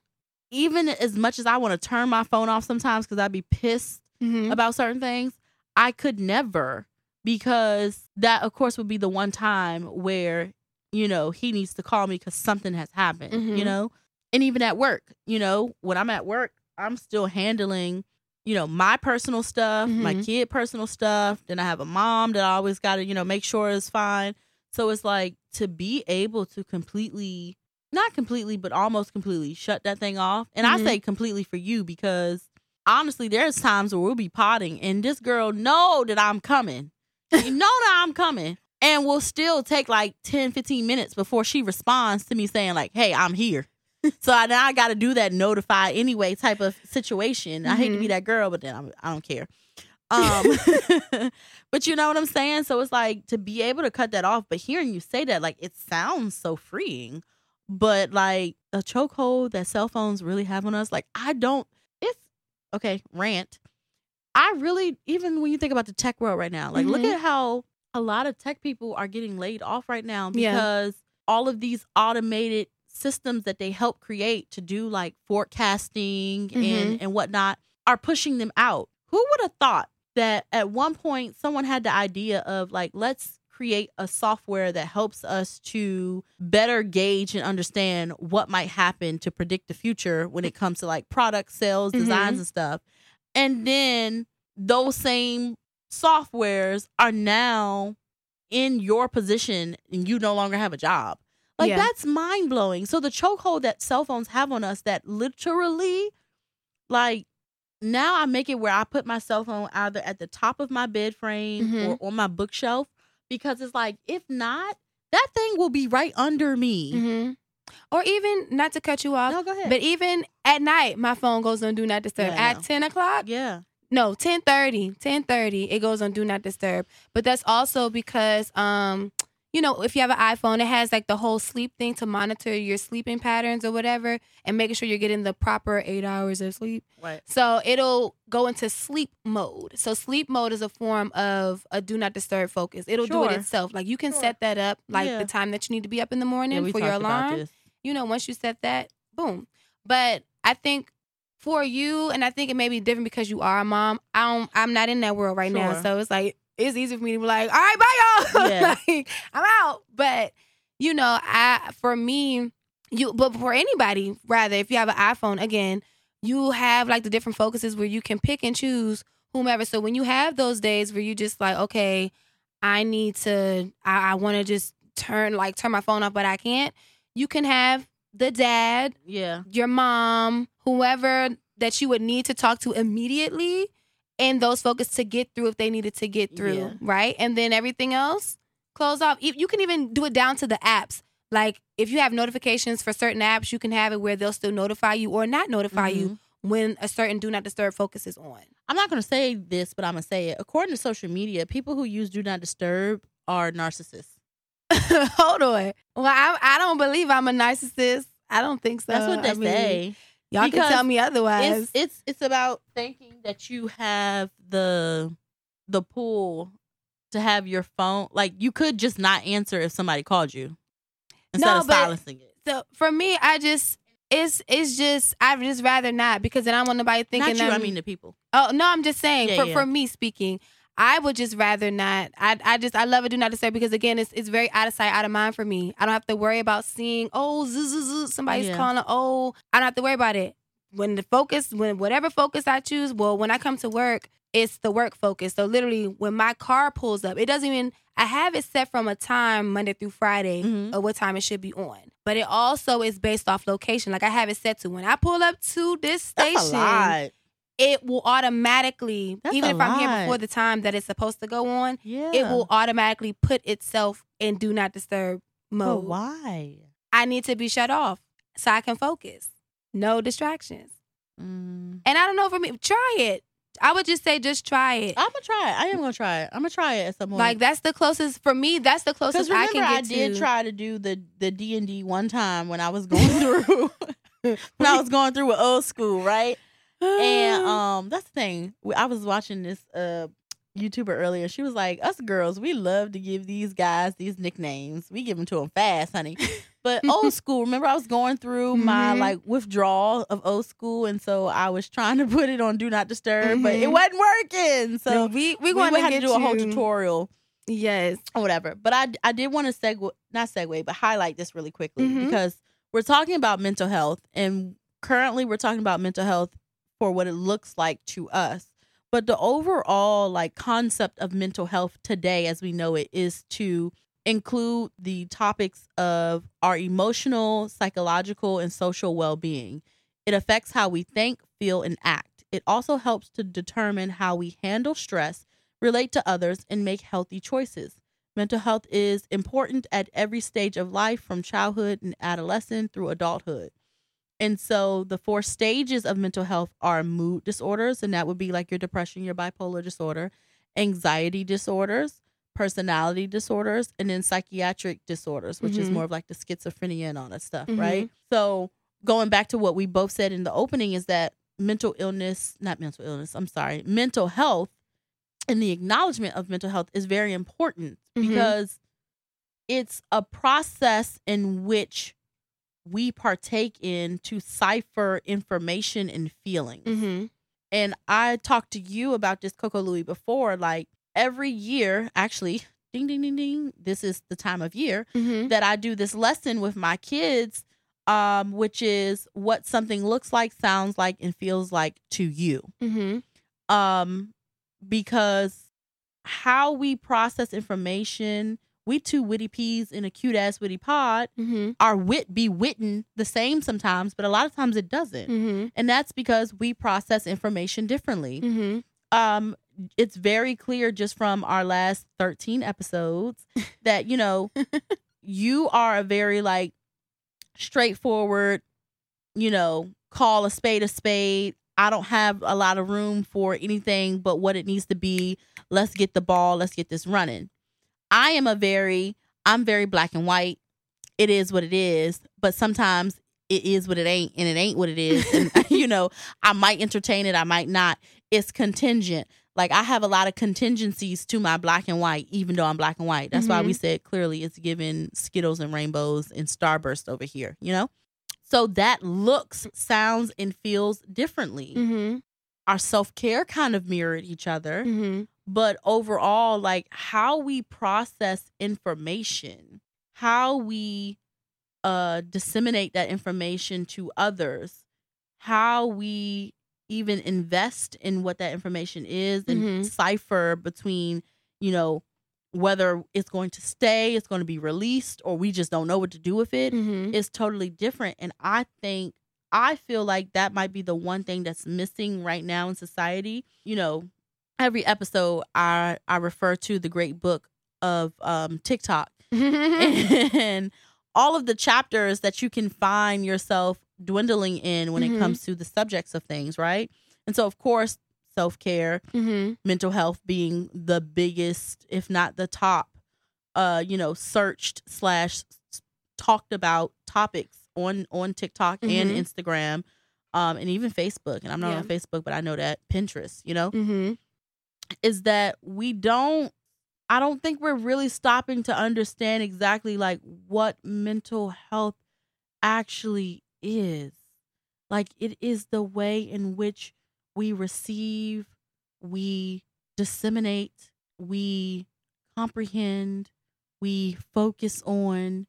Even as much as I want to turn my phone off sometimes because I'd be pissed Mm-hmm. about certain things, I could never because that of course would be the one time where you know he needs to call me because something has happened. You Mhm. know, and even at work, you know, when I'm at work, I'm still handling. You know, my personal stuff, my Mhm. kid personal stuff. Then I have a mom that I always got to, you know, make sure is fine. So it's like to be able to completely, not completely, but almost completely shut that thing off. And Mhm. I say completely for you because honestly, there's times where we'll be potting and this girl know that I'm coming. You know that I'm coming. And will still take like 10, 15 minutes before she responds to me saying, like, hey, I'm here. so I, now I got to do that notify anyway type of situation. I hate to be that girl, but then I'm, I don't care. Um, but you know what I'm saying? So it's like to be able to cut that off. But hearing you say that, like, it sounds so freeing. But like a chokehold that cell phones really have on us, like, I don't, it's okay, rant. I really, even when you think about the tech world right now, like, look Mhm. at how a lot of tech people are getting laid off right now Yeah. because all of these automated systems that they help create to do like forecasting Mhm. and and whatnot are pushing them out. Who would have thought that at one point someone had the idea of like let's create a software that helps us to better gauge and understand what might happen to predict the future when it comes to like product sales, designs Mhm. and stuff. And then those same softwares are now in your position and you no longer have a job. Like Yeah. that's mind blowing. So the chokehold that cell phones have on us that literally like now I make it where I put my cell phone either at the top of my bed frame Mhm. or on my bookshelf because it's like if not, that thing will be right under me. Mm-hmm. Or even not to cut you off, No, go ahead. but even at night, my phone goes on do not disturb. Yeah, at ten o'clock, yeah. no 10.30 10.30 it goes on do not disturb but that's also because um you know if you have an iphone it has like the whole sleep thing to monitor your sleeping patterns or whatever and making sure you're getting the proper eight hours of sleep Right. so it'll go into sleep mode so sleep mode is a form of a do not disturb focus it'll do it itself like you can Sure. set that up like Yeah. the time that you need to be up in the morning Yeah, for your alarm you know, once you set that, boom. But I think for you, and I think it may be different because you are a mom. I don't. I'm not in that world right now, so it's like it's easy for me to be like, all right, bye y'all. Yeah. like, I'm out. But you know, I for me, you. But for anybody, rather, if you have an iPhone, again, you have like the different focuses where you can pick and choose whomever. So when you have those days where you just like, okay, I need to, I, I want to just turn like turn my phone off, but I can't. You can have the dad, Yeah. your mom, whoever that you would need to talk to immediately, and those focus to get through if they needed to get through, Yeah. right? And then everything else, close off. You can even do it down to the apps. Like if you have notifications for certain apps, you can have it where they'll still notify you or not notify you Mhm. when a certain do not disturb focus is on. I'm not gonna say this, but I'm gonna say it. According to social media, people who use Do Not Disturb are narcissists. Hold on. Well, I, I don't believe I'm a narcissist. I don't think so. That's what they I mean, say. Y'all can tell me otherwise. It's it's it's about thinking that you have the the pull to have your phone. Like you could just not answer if somebody called you instead No, of but- silencing it. so for me, I just it's it's just I would just rather not because then I don't want nobody thinking Not you. I I'm- mean the people. Oh no, I'm just saying Yeah, for yeah. for me speaking, I would just rather not. I I just I love it do not disturb because again it's it's very out of sight out of mind for me. I don't have to worry about seeing oh zzz, zzz, zzz, somebody's Yeah. calling oh I don't have to worry about it. When the focus when whatever focus I choose, well when I come to work it's the work focus. So literally when my car pulls up, it doesn't even I have it set from a time Monday through Friday Mhm. of what time it should be on. But it also is based off location. Like I have it set to when I pull up to this station. It will automatically, That's even if I'm here before the time that it's supposed to go on, Yeah. it will automatically put itself in do not disturb But why? I need to be shut off so I can focus. No distractions. Mm. And I don't know for me, try it. I would just say just try it. I'm gonna try it. I am gonna try it. I'm gonna try it at some point. Like that's the closest for me. That's the closest I remember, can I, did to. try to do the the D and D one time when I was going through when I was going through with old school, right? And um, that's the thing. I was watching this uh YouTuber earlier. She was like, "Us girls, we love to give these guys these nicknames. We give them to them fast, honey." But old school, remember I was going through my Mhm. like withdrawal of old school, and so I was trying to put it on do not disturb, but it Mhm. wasn't working. So No, we we we want to have get to do a whole tutorial Yes. or whatever. But I I did want to segue, not segue, but highlight this really quickly Mhm. because we're talking about mental health, and currently we're talking about mental health for what it looks like to us. But the overall like concept of mental health today, as we know it, is to include the topics of our emotional, psychological, and social well being. It affects how we think, feel, and act. It also helps to determine how we handle stress, relate to others, and make healthy choices. Mental health is important at every stage of life from childhood and adolescence through adulthood. And so the four stages of mental health are mood disorders, and that would be like your depression, your bipolar disorder, anxiety disorders, personality disorders, and then psychiatric disorders, which is Mhm. more of like the schizophrenia and all that stuff, Mhm. right? So going back to what we both said in the opening is that mental illness, not mental illness, I'm sorry, mental health and the acknowledgement of mental health is very important Mhm. because it's a process in which we partake in to cipher information and feelings. Mm-hmm. And I talked to you about this Coco Louie before. Like every year, actually, ding, ding, ding, ding, this is the time of year Mm-hmm. that I do this lesson with my kids, um, which is what something looks like, sounds like, and feels like to you. Mm-hmm. Um, because how we process information, we two witty peas in a cute ass witty pod, Mm-hmm. our wit be witten the same sometimes, but a lot of times it doesn't. Mm-hmm. And that's because we process information differently. Mm-hmm. Um, it's very clear just from our last 13 episodes that, you know, you are a very like straightforward, you know, call a spade a spade. I don't have a lot of room for anything but what it needs to be. Let's get the ball, let's get this running. I am a very I'm very black and white. It is what it is, but sometimes it is what it ain't and it ain't what it is. And you know, I might entertain it, I might not. It's contingent. Like I have a lot of contingencies to my black and white, even though I'm black and white. That's why we said clearly it's given Skittles and rainbows and Starburst over here, you know? So that looks, sounds, and feels differently. Mm-hmm. Our self care kind of mirrored each other, Mm-hmm. But overall, like how we process information, how we uh disseminate that information to others, how we even invest in what that information is and Mhm. cipher between, you know, whether it's going to stay, it's going to be released, or we just don't know what to do with it Mm-hmm. is totally different. And I think I feel like that might be the one thing that's missing right now in society. You know, every episode I I refer to the great book of um TikTok Mm-hmm. and all of the chapters that you can find yourself dwindling in when Mhm. it comes to the subjects of things, right? And so of course, self-care, mm-hmm. mental health being the biggest, if not the top, uh, you know, searched slash talked about topics on on TikTok and Mhm. Instagram, um, and even Facebook. And I'm not Yeah. on Facebook, but I know that Pinterest, you know, Mm-hmm. Is that we don't. I don't think we're really stopping to understand exactly like what mental health actually is. Like it is the way in which we receive, we disseminate, we comprehend, we focus on,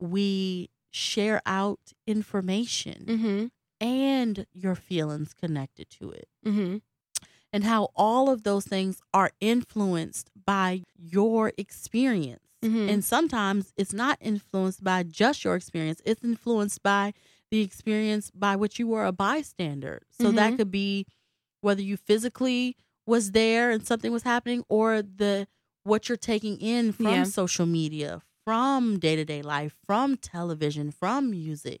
we share out information Mm-hmm. and your feelings connected to it. Mm-hmm. And how all of those things are influenced by your experience. Mhm. And sometimes it's not influenced by just your experience, it's influenced by the experience by which you were a bystander. So that Mhm. could be whether you physically was there and something was happening or the what you're taking in from Yeah. social media, from day-to-day life, from television, from music.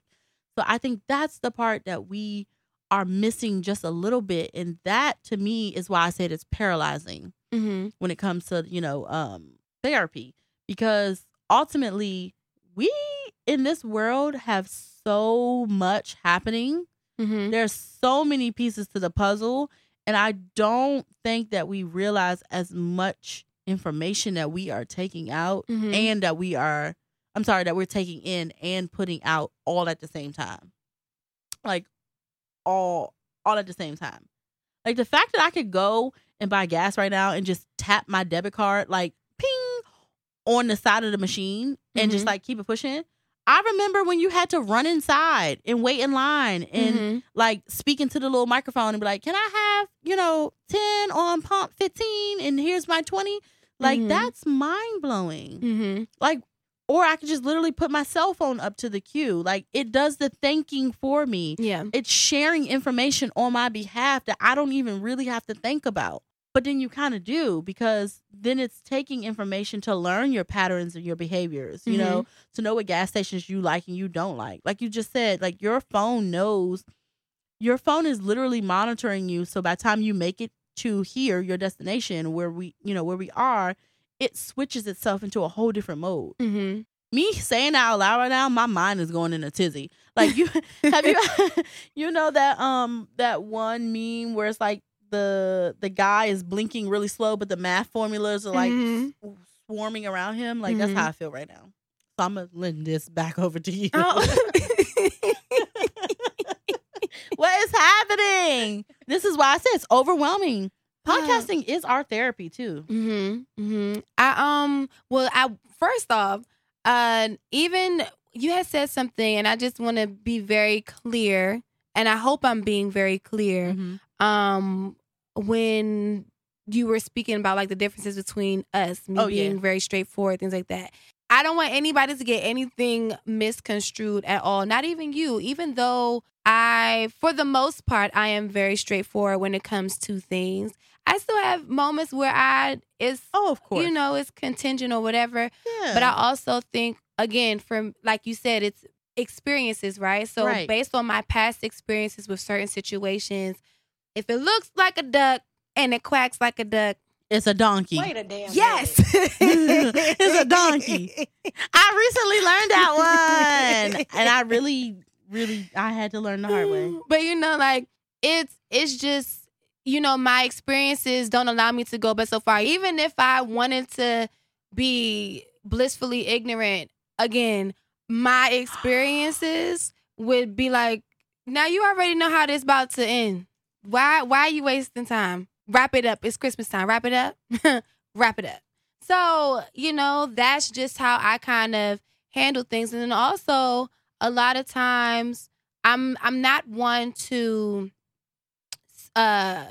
So I think that's the part that we are missing just a little bit and that to me is why I said it's paralyzing Mm-hmm. when it comes to you know um therapy because ultimately we in this world have so much happening Mm-hmm. there's so many pieces to the puzzle and i don't think that we realize as much information that we are taking out Mhm. and that we are I'm sorry, that we're taking in and putting out all at the same time. Like all all at the same time. Like the fact that I could go and buy gas right now and just tap my debit card like ping on the side of the machine and just Mhm. like keep it pushing. I remember when you had to run inside and wait in line and Mhm. like speak into the little microphone and be like, "Can I have, you know, 10 on pump 15 and here's my 20?" Like Mhm. that's mind-blowing. Mhm. Like or I could just literally put my cell phone up to the queue. Like it does the thanking for me. Yeah. It's sharing information on my behalf that I don't even really have to think about. But then you kind of do because then it's taking information to learn your patterns and your behaviors, you know, mm-hmm. to know what gas stations you like and you don't like. Like you just said, like your phone knows your phone is literally monitoring you. So by the time you make it to here, your destination where we, you know, where we are, it switches itself into a whole different mode Mm-hmm. me saying that out loud right now, my mind is going in a tizzy. Like you have you you know that um that one meme where it's like the the guy is blinking really slow, but the math formulas are like Mhm. swarming around him. Like that's Mhm. how I feel right now. So I'm gonna lend this back over to you. Oh. what is happening? This is why I said it's overwhelming. Yeah. Podcasting is our therapy too. Mm-hmm. Mm-hmm. I um well I first off, uh even you had said something and I just want to be very clear and I hope I'm being very clear. Mhm. Um when you were speaking about like the differences between us, me Oh, yeah. being very straightforward, things like that. I don't want anybody to get anything misconstrued at all. Not even you, even though I, for the most part, I am very straightforward when it comes to things. I still have moments where I it's Oh, of course. you know it's contingent or whatever. yeah. But I also think again, from like you said, it's experiences, right? So Right. based on my past experiences with certain situations, if it looks like a duck and it quacks like a duck, it's a donkey. Wait a damn yes, It's a donkey. I recently learned that one, and I really, really, I had to learn the hard way. But you know, like it's it's just you know my experiences don't allow me to go but so far. Even if I wanted to be blissfully ignorant, again, my experiences would be like, now you already know how this about to end. Why why are you wasting time? Wrap it up. It's Christmas time. Wrap it up. Wrap it up. So, you know, that's just how I kind of handle things. And then also a lot of times I'm I'm not one to uh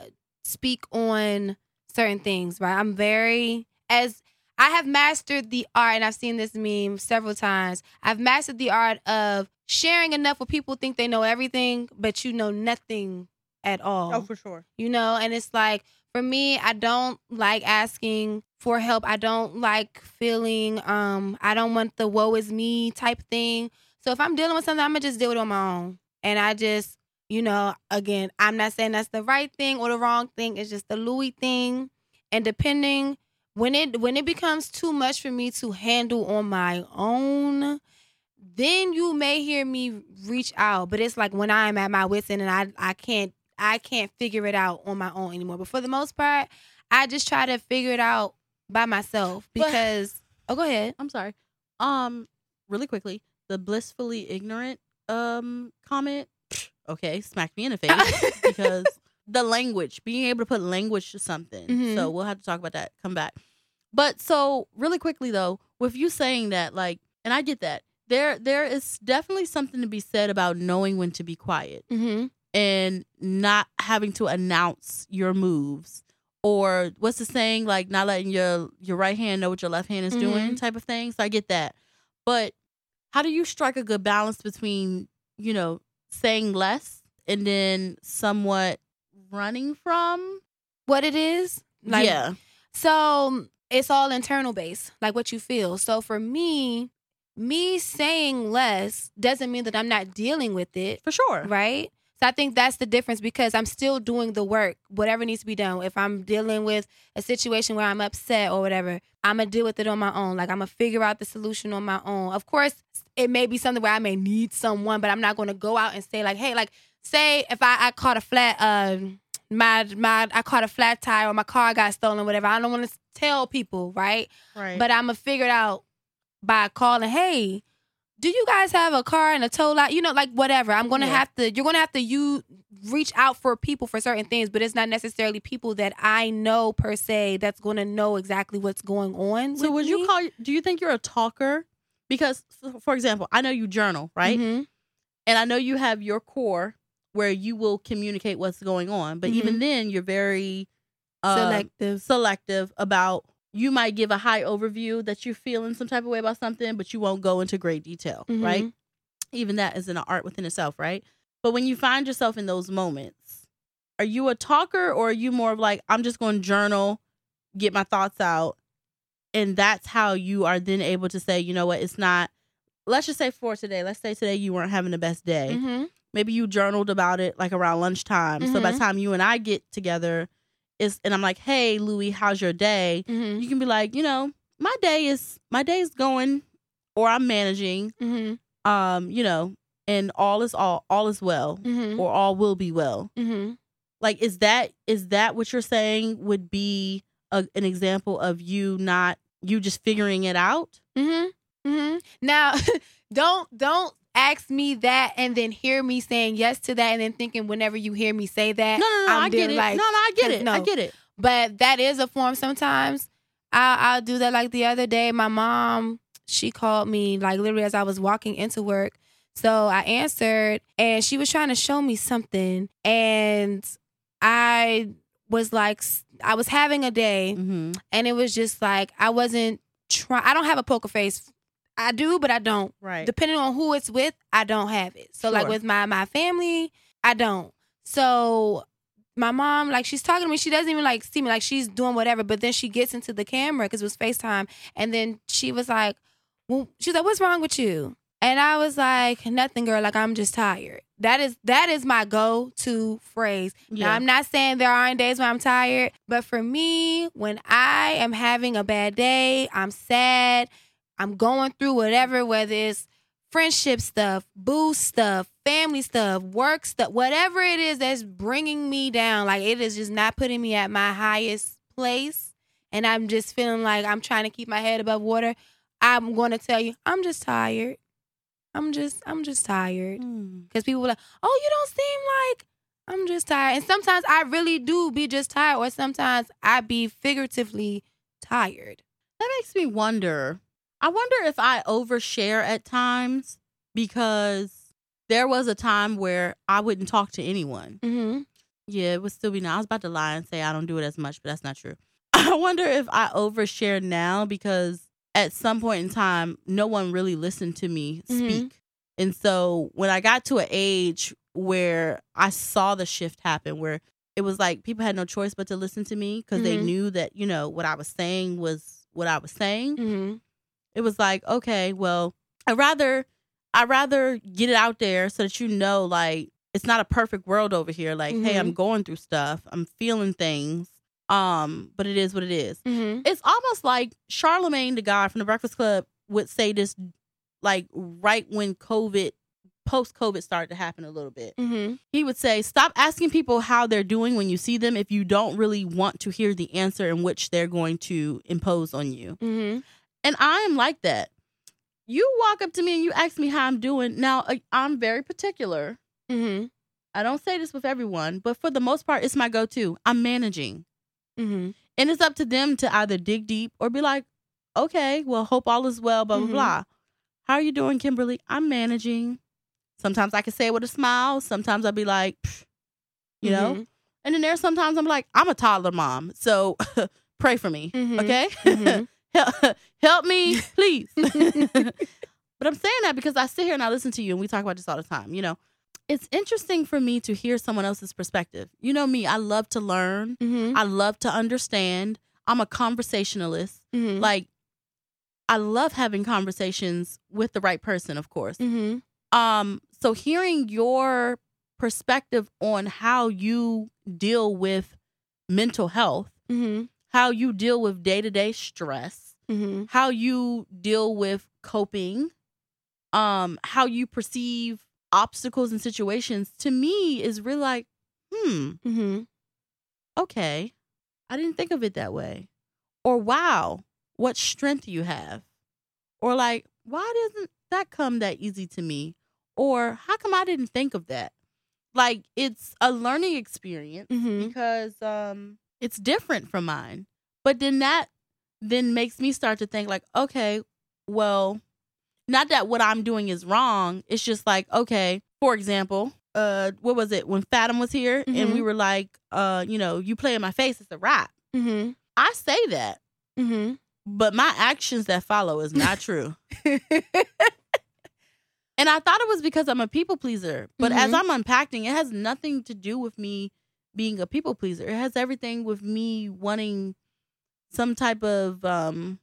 speak on certain things, right? I'm very as I have mastered the art, and I've seen this meme several times. I've mastered the art of sharing enough where people think they know everything, but you know nothing at all Oh, for sure. you know and it's like for me i don't like asking for help i don't like feeling um i don't want the woe is me type thing so if i'm dealing with something i'm gonna just deal with it on my own and i just you know again i'm not saying that's the right thing or the wrong thing it's just the louie thing and depending when it when it becomes too much for me to handle on my own then you may hear me reach out but it's like when i'm at my wits end and i i can't I can't figure it out on my own anymore. But for the most part, I just try to figure it out by myself But- because. oh, go ahead. I'm sorry. Um, really quickly, the blissfully ignorant um comment. Okay, smack me in the face because the language, being able to put language to something. Mhm. So we'll have to talk about that. Come back. But so really quickly though, with you saying that, like, and I get that there there is definitely something to be said about knowing when to be quiet mm-hmm. and not having to announce your moves or what's the saying like not letting your your right hand know what your left hand is doing type of thing so i get that but how do you strike a good balance between you know saying less and then somewhat running from What it is? Like, yeah So it's all internal based, like what you feel. So for me, me saying less doesn't mean that I'm not dealing with it. for sure right? So I think that's the difference because I'm still doing the work, whatever needs to be done. If I'm dealing with a situation where I'm upset or whatever, I'm gonna deal with it on my own. Like I'm gonna figure out the solution on my own. Of course, it may be something where I may need someone, but I'm not gonna go out and say like, hey, like say if I, I caught a flat um my my I caught a flat tire or my car got stolen, whatever. I don't want to tell people, right? right But I'm gonna figure it out by calling, hey, do you guys have a car and a tow lot? You know, like whatever. I'm gonna Yeah. have to. You're gonna have to you reach out for people for certain things, but it's not necessarily people that I know per se that's gonna know exactly what's going on. So would you call? Do you think you're a talker? Because, for example, I know you journal, right? Mhm. And I know you have your core where you will communicate what's going on. But Mm-hmm. even then, you're very uh, Selective. selective about. You might give a high overview that you're feeling some type of way about something, but you won't go into great detail, Mhm. right? Even that is an art within itself, right? But when you find yourself in those moments, are you a talker or are you more of like, I'm just going to journal, get my thoughts out, and that's how you are then able to say, you know what, it's not. Let's just say for today, let's say today you weren't having the best day. Mhm. Maybe you journaled about it like around lunchtime. So by the Mhm. time you and I get together, it's and I'm like, hey, Louie, how's your day? Mhm. You can be like, you know, my day is my day is going, or I'm managing, Mhm. um, you know, and all is all all is well, Mhm. or all will be well. Like, is that is that what you're saying would be a, an example of you not you just figuring it out? Mm-hmm. Mm-hmm. Now, don't don't ask me that and then hear me saying yes to that and then thinking whenever you hear me say that, No, no, no. I'm I get it. like, no, no, I get it. I get it. but that is a form sometimes I'll, I'll do that like the other day my mom she called me like literally as i was walking into work so i answered and she was trying to show me something and i was like i was having a day Mm-hmm. and it was just like i wasn't trying i don't have a poker face i do but i don't Right. depending on who it's with, I don't have it. So like with my my family, I don't. So my mom, like she's talking to me, she doesn't even like see me, like she's doing whatever. But then she gets into the camera because it was Facetime, and then she was like, "Well, she's like, what's wrong with you?" And I was like, "Nothing, girl. Like I'm just tired." That is that is my go to phrase. Now, yeah. I'm not saying there aren't days when I'm tired, but for me, when I am having a bad day, I'm sad, I'm going through whatever, whether it's friendship stuff, boo stuff, family stuff, work stuff, whatever it is that's bringing me down, like it is just not putting me at my highest place. And I'm just feeling like I'm trying to keep my head above water. I'm going to tell you, I'm just tired. I'm just, I'm just tired Mm. because people were like, "Oh, you don't seem like." I'm just tired, and sometimes I really do be just tired, or sometimes I be figuratively tired. That makes me wonder. I wonder if I overshare at times because there was a time where I wouldn't talk to anyone. Mm-hmm. Yeah, it would still be now. I was about to lie and say I don't do it as much, but that's not true. I wonder if I overshare now because at some point in time, no one really listened to me Mhm. speak. And so when I got to an age where I saw the shift happen, where it was like people had no choice but to listen to me because they Mhm. knew that, you know, what I was saying was what I was saying Mm-hmm. it was like okay well i rather i rather get it out there so that you know like it's not a perfect world over here like hey i'm going through stuff i'm feeling things um but it is what it is Mm-hmm. it's almost like charlamagne the guy from the breakfast club would say this like right when covid post covid started to happen a little bit Mm-hmm. he would say stop asking people how they're doing when you see them if you don't really want to hear the answer in which they're going to impose on you Mm-hmm. and I am like that. You walk up to me and you ask me how I'm doing. Now, uh, I'm very particular. Mm-hmm. I don't say this with everyone, but for the most part, it's my go to. I'm managing. Mm-hmm. And it's up to them to either dig deep or be like, okay, well, hope all is well, blah, blah, Mhm. blah. How are you doing, Kimberly? I'm managing. Sometimes I can say it with a smile. Sometimes I'll be like, you know? Mhm. And then there's sometimes I'm like, I'm a toddler mom. So pray for me. Mhm. Okay? Mhm. help, help me, please. but I'm saying that because I sit here and I listen to you and we talk about this all the time. You know, it's interesting for me to hear someone else's perspective. You know me, I love to learn, Mhm. I love to understand. I'm a conversationalist. Mhm. Like, I love having conversations with the right person, of course. Mhm. Um, so hearing your perspective on how you deal with mental health, Mhm. how you deal with day to day stress, Mhm. how you deal with coping, um, how you perceive obstacles and situations, to me is really like, hmm, Mhm. okay, I didn't think of it that way. Or wow, what strength you have. or like why doesn't that come that easy to me or how come i didn't think of that like it's a learning experience Mm-hmm. because um it's different from mine but then that then makes me start to think like okay well not that what i'm doing is wrong it's just like okay for example uh what was it when fathom was here and Mhm. we were like uh you know you play in my face it's a rap Mm-hmm. i say that Mm-hmm. but my actions that follow is not true and i thought it was because i'm a people pleaser but as Mhm. i'm unpacking it has nothing to do with me being a people pleaser it has everything with me wanting some type of um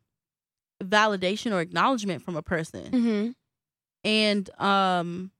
validation or acknowledgement from a person mm-hmm. and um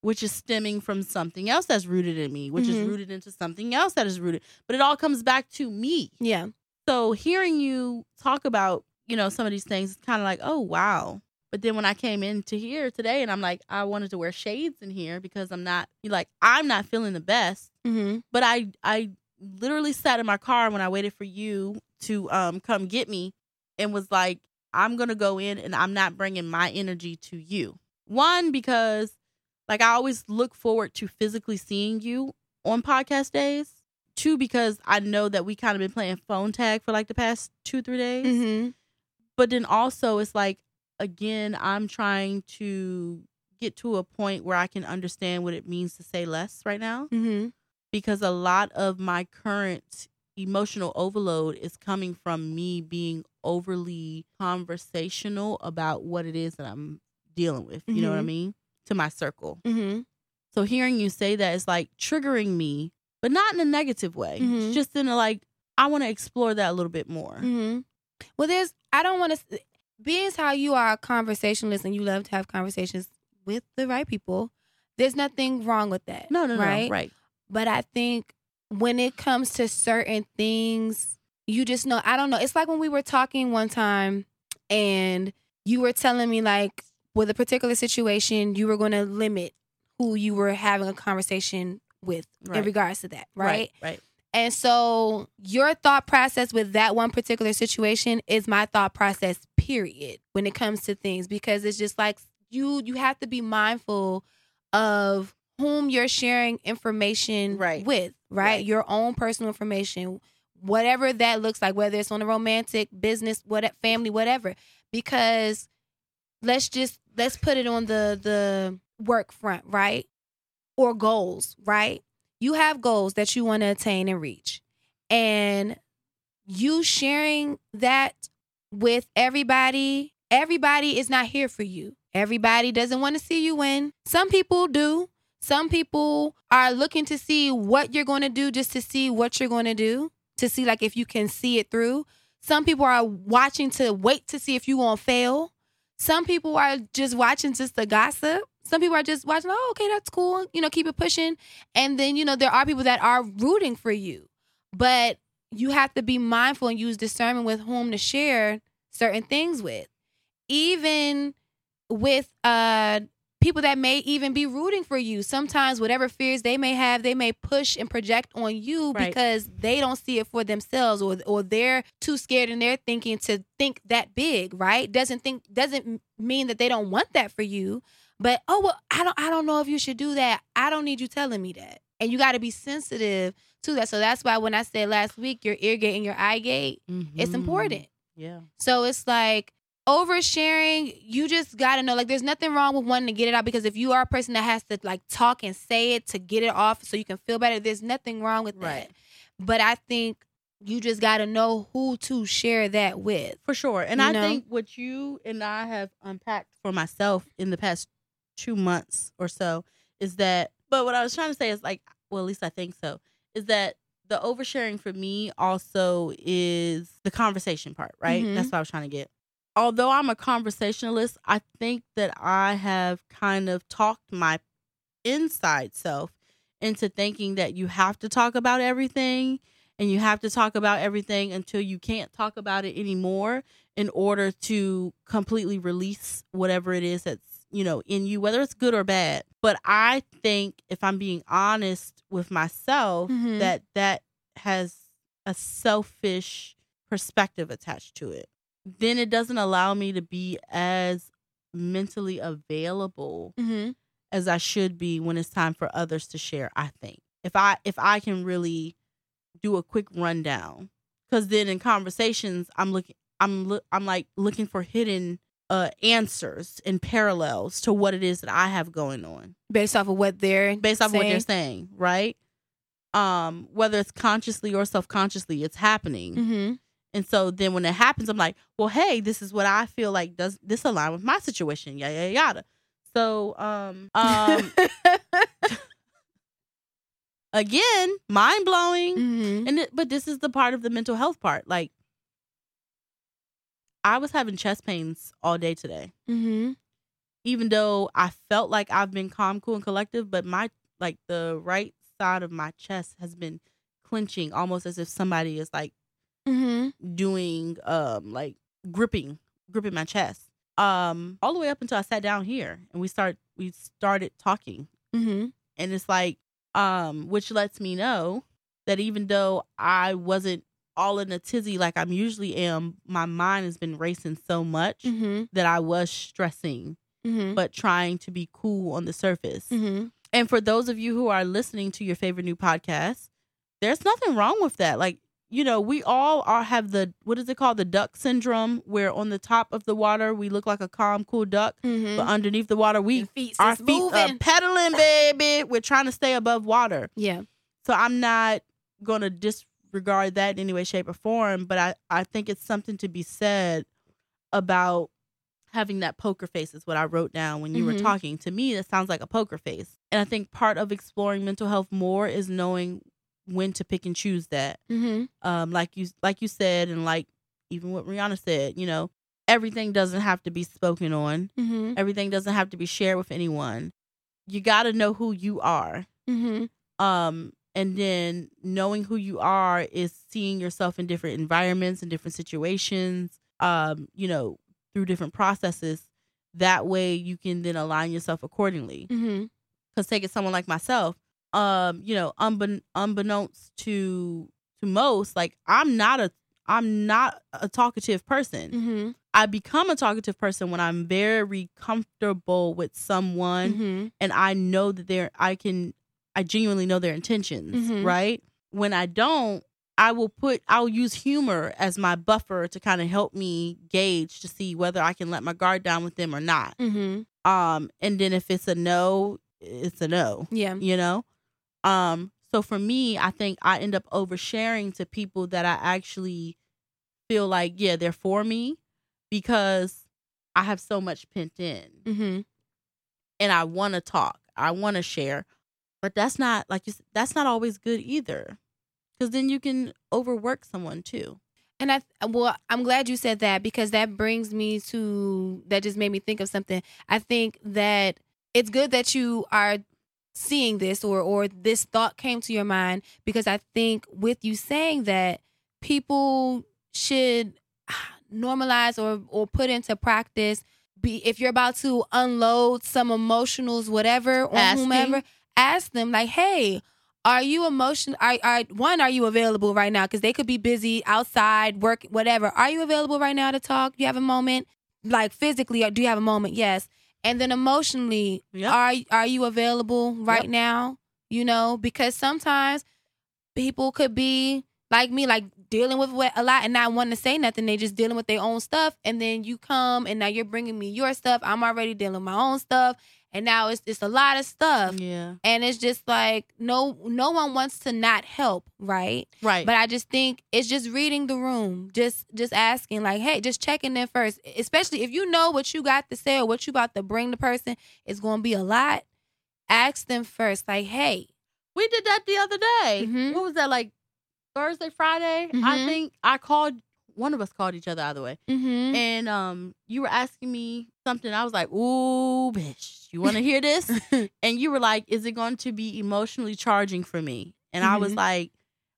which is stemming from something else that's rooted in me which is Mhm. rooted into something else that is rooted but it all comes back to me Yeah. so hearing you talk about you know some of these things it's kind of like oh wow but then when i came into here today and i'm like i wanted to wear shades in here because i'm not like i'm not feeling the best Mm-hmm. but i i literally sat in my car when i waited for you to um come get me and was like i'm gonna go in and i'm not bringing my energy to you one because like i always look forward to physically seeing you on podcast days two because i know that we kind of been playing phone tag for like the past two three days Mm-hmm. but then also it's like again i'm trying to get to a point where i can understand what it means to say less right now Mm-hmm. because a lot of my current emotional overload is coming from me being overly conversational about what it is that I'm dealing with. You know what I Mhm. mean? To my circle. Mm-hmm. So hearing you say that is like triggering me, but not in a negative way. Mhm. It's just in a like, I want to explore that a little bit more. Mm-hmm. Well, there's. I don't want to. Being how you are a conversationalist and you love to have conversations with the right people, there's nothing wrong with that. No, no, no. right? Right. But I think when it comes to certain things, you just know. I don't know. It's like when we were talking one time, and you were telling me like with a particular situation, you were going to limit who you were having a conversation with in regards to that, right? Right. And so your thought process with that one particular situation is my thought process period when it comes to things because it's just like you you have to be mindful of whom you're sharing information Right. with, right? Right. Your own personal information, whatever that looks like, whether it's on a romantic, business, what family, whatever. Because let's just let's put it on the the work front, right? Or goals, right? You have goals that you want to attain and reach. And you sharing that with everybody, everybody is not here for you. Everybody doesn't want to see you win. Some people do. Some people are looking to see what you're going to do just to see what you're going to do, to see like if you can see it through. Some people are watching to wait to see if you won't fail. Some people are just watching just the gossip. Some people are just watching, oh, okay, that's cool. You know, keep it pushing. And then, you know, there are people that are rooting for you. But you have to be mindful and use discernment with whom to share certain things with. Even with uh people that may even be rooting for you. Sometimes whatever fears they may have, they may push and project on you Right. because they don't see it for themselves or or they're too scared in their thinking to think that big, right? Doesn't think doesn't mean that they don't want that for you. But oh well, I don't I don't know if you should do that. I don't need you telling me that. And you got to be sensitive to that. So that's why when I said last week your ear gate and your eye gate, it's Mhm. important. Yeah. So it's like oversharing, you just gotta know like there's nothing wrong with wanting to get it out because if you are a person that has to like talk and say it to get it off so you can feel better, there's nothing wrong with Right. that. But I think you just gotta know who to share that with. For sure. And I know? think what you and I have unpacked for myself in the past two months or so is that, but what I was trying to say is like, well, at least I think so, is that the oversharing for me also is the conversation part, right? Mhm. That's what I was trying to get. Although I'm a conversationalist, I think that I have kind of talked my inside self into thinking that you have to talk about everything and you have to talk about everything until you can't talk about it anymore in order to completely release whatever it is that's you know in you whether it's good or bad but i think if i'm being honest with myself Mhm. that that has a selfish perspective attached to it then it doesn't allow me to be as mentally available Mm-hmm. as I should be when it's time for others to share, I think. If I if I can really do a quick rundown cuz then in conversations I'm looking I'm loo- I'm like looking for hidden uh answers and parallels to what it is that I have going on Based off of what they're based off of what they're saying. saying, right? Um whether it's consciously or subconsciously it's happening. Mm-hmm. And so then when it happens, I'm like, well, hey, this is what I feel like does this align with my situation? Yada yada yada. So um um again, mind blowing. mm-hmm. And it, but this is the part of the mental health part. Like I was having chest pains all day today. Mm-hmm. Even though I felt like I've been calm, cool, and collective, but my like the right side of my chest has been clenching almost as if somebody is like Mm-hmm. doing um like gripping gripping my chest um all the way up until I sat down here and we start we started talking Mm-hmm. and it's like um which lets me know that even though I wasn't all in a tizzy like I'm usually am my mind has been racing so much Mm-hmm. that I was stressing Mm-hmm. but trying to be cool on the surface Mm-hmm. and for those of you who are listening to your favorite new podcast, there's nothing wrong with that. Like, you know, we all are have the what is it called? The duck syndrome, where on the top of the water we look like a calm, cool duck, Mm-hmm. but underneath the water we feet our feet are moving. pedaling, baby. We're trying to stay above water. yeah. So I'm not gonna disregard that in any way, shape, or form. But I, I think it's something to be said about having that poker face is what I wrote down when you were Mhm. talking. To me, that sounds like a poker face. And I think part of exploring mental health more is knowing when to pick and choose that. Mm-hmm. Um, like you like you said, and like even what Rihanna said, you know, everything doesn't have to be spoken on. Mm-hmm. Everything doesn't have to be shared with anyone. You gotta know who you are Mm-hmm. um and then knowing who you are is seeing yourself in different environments and different situations um you know through different processes that way you can then align yourself accordingly Mm-hmm. because take it someone like myself um you know unbekn- unbeknownst to to most like i'm not a i'm not a talkative person Mm-hmm. i become a talkative person when i'm very comfortable with someone Mm-hmm. and I know that they're I can I genuinely know their intentions, Mhm. right? When I don't, I will put I'll use humor as my buffer to kind of help me gauge to see whether I can let my guard down with them or not. Mm-hmm. Um and then if it's a no, it's a no, Yeah. you know? Um so for me, I think I end up oversharing to people that I actually feel like yeah, they're for me because I have so much pent in Mm-hmm. and I want to talk. I want to share. But that's not like you that's not always good either. Cuz then you can overwork someone too. And I well, I'm glad you said that because that brings me to that just made me think of something. I think that it's good that you are seeing this or or this thought came to your mind because I think with you saying that people should normalize or or put into practice be if you're about to unload some emotionals whatever on Asking. whomever ask them like hey are you emotion are, are one are you available right now? Because they could be busy outside work whatever. Are you available right now to talk? You have a moment? Like physically uh, do you have a moment? Yes and then emotionally Yep. are are you available right Yep. now? You know because sometimes people could be like me like dealing with a lot and not wanting to say nothing. They just dealing with their own stuff. And then you come and now you're bringing me your stuff. I'm already dealing with my own stuff and now it's it's a lot of stuff Yeah. and it's just like no no one wants to not help right Right. but i just think it's just reading the room just just asking like hey just checking in first especially if you know what you got to say or what you about to bring the person is going to be a lot ask them first like hey we did that the other day. Mhm. What was that like Thursday, Friday? I Mhm. think I called one of us called each other either way. mm-hmm. And um you were asking me something. I was like, "Ooh, bitch, you want to hear this?" and you were like, "Is it going to be emotionally charging for me?" And I was Mhm. like,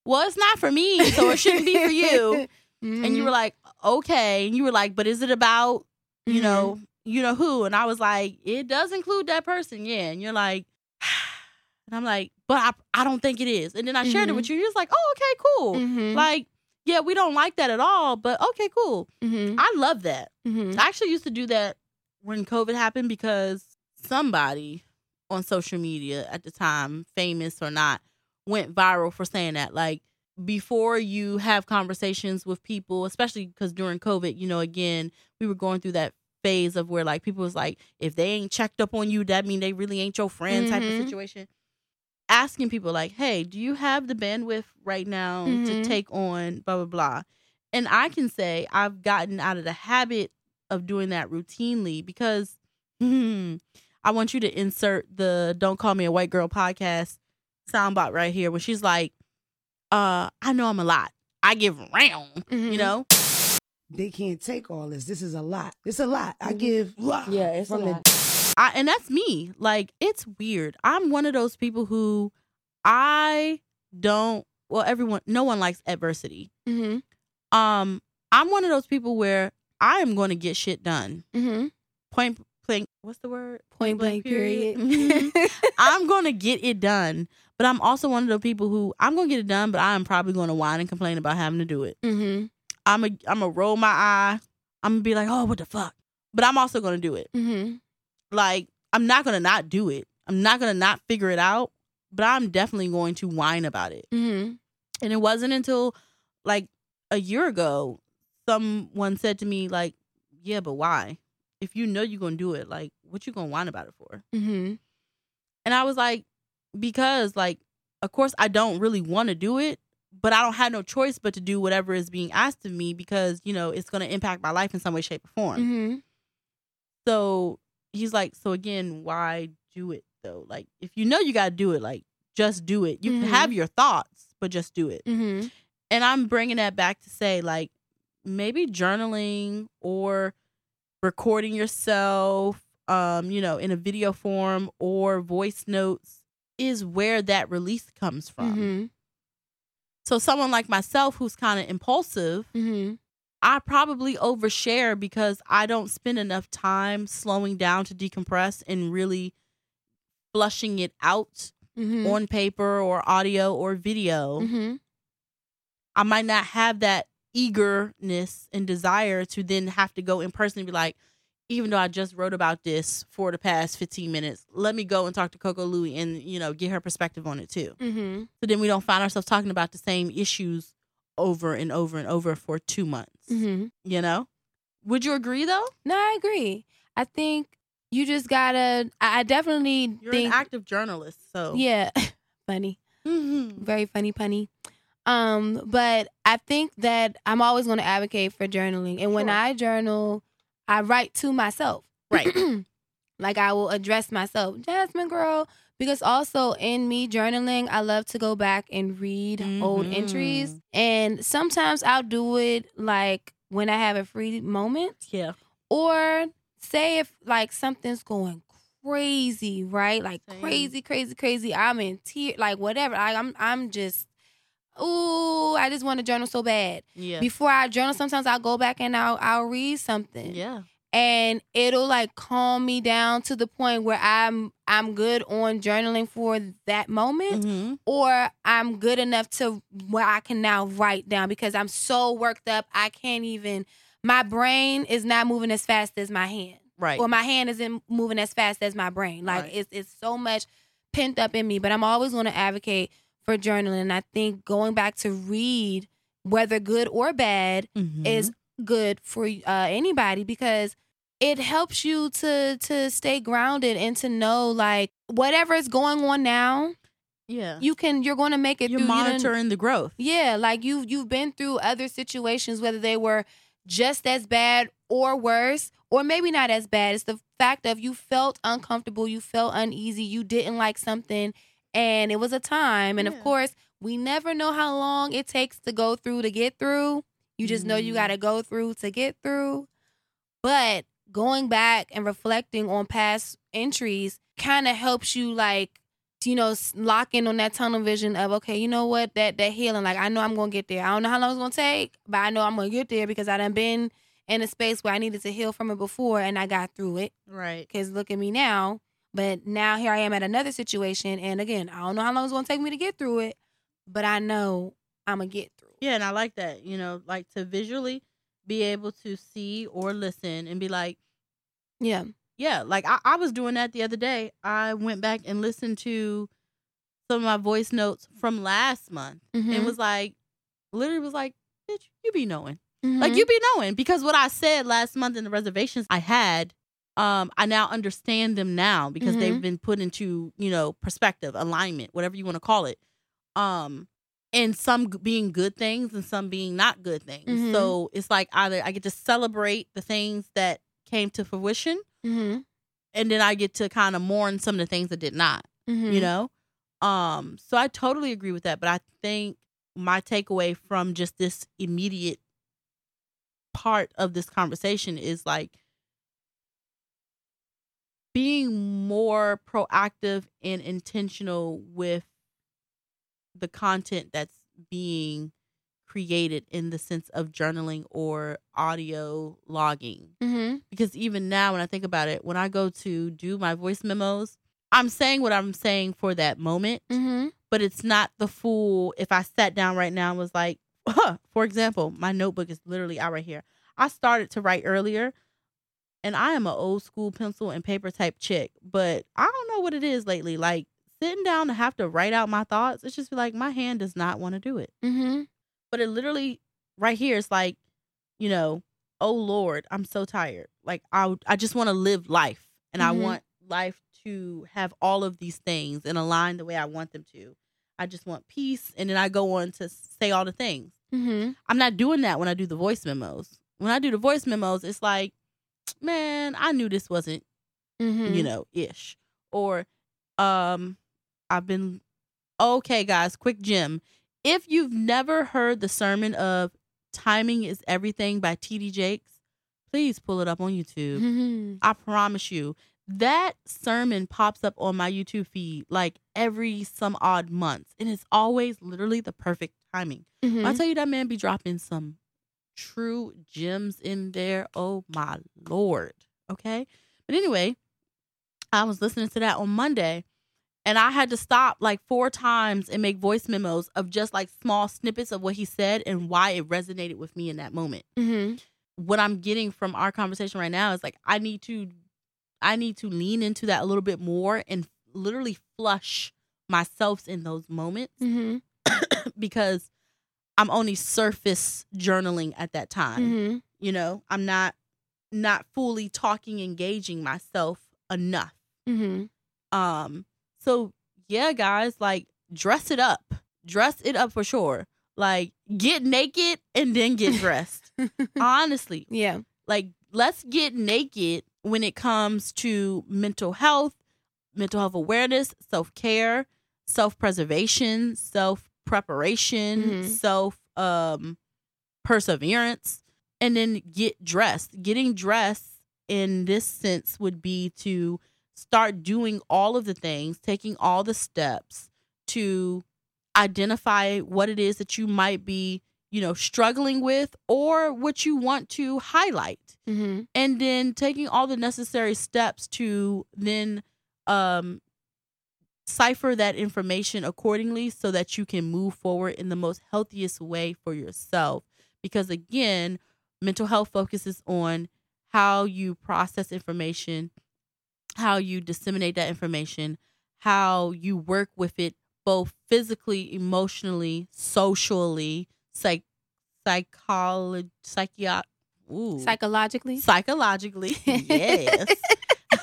"Well, it's not for me, so it shouldn't be for you." and you were like, "Okay." And you were like, "But is it about, you Mhm. know, you know who?" And I was like, "It does include that person." Yeah. And you're like, and I'm like, "But I I don't think it is." And then I shared it with you. You're just like, "Oh, okay, cool." Like yeah, we don't like that at all, but okay, cool. Mm-hmm. I love that. Mm-hmm. I actually used to do that when COVID happened because somebody on social media at the time, famous or not, went viral for saying that. Like before you have conversations with people, especially because during COVID, you know, again, we were going through that phase of where like people was like, if they ain't checked up on you, that mean they really ain't your friend type of Mhm. situation. Asking people like, hey, do you have the bandwidth right now to Mhm. take on blah blah blah? And I can say I've gotten out of the habit of doing that routinely because hmm, I want you to insert the "Don't Call Me a White Girl" podcast soundbite right here when she's like, "Uh, I know I'm a lot. I give round, Mhm. you know." They can't take all this. This is a lot. It's a lot. I give. Yeah, it's from a the lot. I, and that's me. Like it's weird. I'm one of those people who I don't. Well, everyone, no one likes adversity. Mm-hmm. Um, I'm one of those people where I am going to get shit done. Mm-hmm. Point blank. What's the word? Point blank period. Mhm. I'm going to get it done. But I'm also one of those people who I'm going to get it done, but I'm probably going to whine and complain about having to do it. mm-hmm. I'm a I'm a roll my eye. I'm gonna be like, oh, what the fuck? But I'm also gonna do it. Mm-hmm. Like I'm not gonna not do it. I'm not gonna not figure it out. But I'm definitely going to whine about it. Mm-hmm. And it wasn't until like a year ago, someone said to me like, yeah, but why? If you know you're gonna do it, like, what you gonna whine about it for? Mm-hmm. And I was like, because like, of course I don't really want to do it, but I don't have no choice but to do whatever is being asked of me because, you know, it's gonna impact my life in some way, shape, or form. Mm-hmm. So he's like, so again, why do it though? Like, if you know you gotta do it, like, just do it. You Mhm. can have your thoughts, but just do it. Mm-hmm. And I'm bringing that back to say, like, maybe journaling or recording yourself, um, you know, in a video form or voice notes is where that release comes from. Mm-hmm. So someone like myself who's kind of impulsive, Mm-hmm. I probably overshare because I don't spend enough time slowing down to decompress and really flushing it out Mm-hmm. on paper or audio or video. Mm-hmm. I might not have that eagerness and desire to then have to go in person and be like, even though I just wrote about this for the past 15 minutes, let me go and talk to Coco Louie and, you know, get her perspective on it too. Mm-hmm. So then we don't find ourselves talking about the same issues over and over and over for two months. Mm-hmm. You know? Would you agree though? No, I agree. I think you just gotta. I, definitely You're think. an active journalist, so yeah, funny, Mhm. very funny, punny. Um, but I think that I'm always going to advocate for journaling, and when I journal, I write to myself. Right. like I will address myself, Jasmine girl, because also in me journaling, I love to go back and read old Mhm. entries. And sometimes I'll do it like when I have a free moment Yeah. or say if like something's going crazy, right? Like Same. crazy, crazy, crazy. I'm in tears, like whatever. Like I'm I'm just ooh, I just want to journal so bad. Yeah. Before I journal, sometimes I'll go back and I'll I'll read something yeah. And it'll like calm me down to the point where I'm I'm good on journaling for that moment hmm or I'm good enough to where I can now write down because I'm so worked up I can't even my brain is not moving as fast as my hand Right. or my hand isn't moving as fast as my brain like Right. it's it's so much pent up in me but I'm always going to advocate for journaling and I think going back to read whether good or bad Mhm. is good for uh, anybody because it helps you to to stay grounded and to know like whatever is going on now yeah. you can you're going to make it You're through You done- monitoring the growth. yeah like you you've been through other situations whether they were just as bad or worse or maybe not as bad it's the fact of you felt uncomfortable you felt uneasy you didn't like something and it was a time and Yeah. of course we never know how long it takes to go through to get through you just know you Mhm. got to go through to get through but going back and reflecting on past entries kind of helps you like you know lock in on that tunnel vision of okay you know what that that healing like i know i'm gonna get there i don't know how long it's gonna take but i know i'm gonna get there because i done been in a space where i needed to heal from it before and i got through it Right. because look at me now but now here i am at another situation and again i don't know how long it's gonna take me to get through it but i know i'm gonna get through Yeah, and I like that. You know, like to visually be able to see or listen and be like, Yeah. yeah, like I, I was doing that the other day. I went back and listened to some of my voice notes from last month Mhm. and was like, literally was like, bitch, you be knowing. Mhm. Like you be knowing because what I said last month in the reservations I had, um, I now understand them now because they've Mhm. been put into you know perspective, alignment, whatever you want to call it. Um, and some being good things and some being not good things. Mhm. So it's like either I get to celebrate the things that came to fruition, Mhm. and then I get to kind of mourn some of the things that did not Mhm. you know um so i totally agree with that but i think my takeaway from just this immediate part of this conversation is like being more proactive and intentional with the content that's being created in the sense of journaling or audio logging Mhm. because even now when I think about it, when I go to do my voice memos, I'm saying what I'm saying for that moment, Mhm. but it's not the full. If I sat down right now and was like, for example, my notebook is literally out right here. I started to write earlier, and I am an old school pencil and paper type chick, but I don't know what it is lately. Like sitting down to have to write out my thoughts, it's just like my hand does not want to do it Mhm. but it literally right here is like you know oh lord i'm so tired like i I just want to live life and i Mhm. want life to have all of these things and align the way i want them to i just want peace and then i go on to say all the things Mhm. i'm not doing that when i do the voice memos when i do the voice memos it's like man i knew this wasn't you know, ish. Or um I've been okay, guys, quick gem. If you've never heard the sermon of Timing is Everything by TD Jakes, please pull it up on YouTube. I promise you. That sermon pops up on my YouTube feed like every some odd months. And it's always literally the perfect timing. When I mm-hmm. tell you that man be dropping some true gems in there. Oh my lord. Okay. But anyway, I was listening to that on Monday and I had to stop like four times and make voice memos of just like small snippets of what he said and why it resonated with me in that moment. Mhm. What I'm getting from our conversation right now is like I need to I need to lean into that a little bit more and literally flush myself in those moments Mhm. because I'm only surface journaling at that time. Mhm. You know, I'm not not fully talking engaging myself enough. Mhm. Um so yeah guys, like dress it up. Dress it up for sure. Like get naked and then get dressed. Honestly, Yeah. like let's get naked when it comes to mental health, mental health awareness, self-care, self-preservation, self-preparation, Mhm. self um perseverance and then get dressed. Getting dressed in this sense would be to start doing all of the things, taking all the steps to identify what it is that you might be, you know, struggling with or what you want to highlight Mhm. and then taking all the necessary steps to then um cipher that information accordingly so that you can move forward in the most healthiest way for yourself because again mental health focuses on how you process information how you disseminate that information how you work with it both physically emotionally socially psych psychology psychiat ooh Psychologically. psychologically. Yes.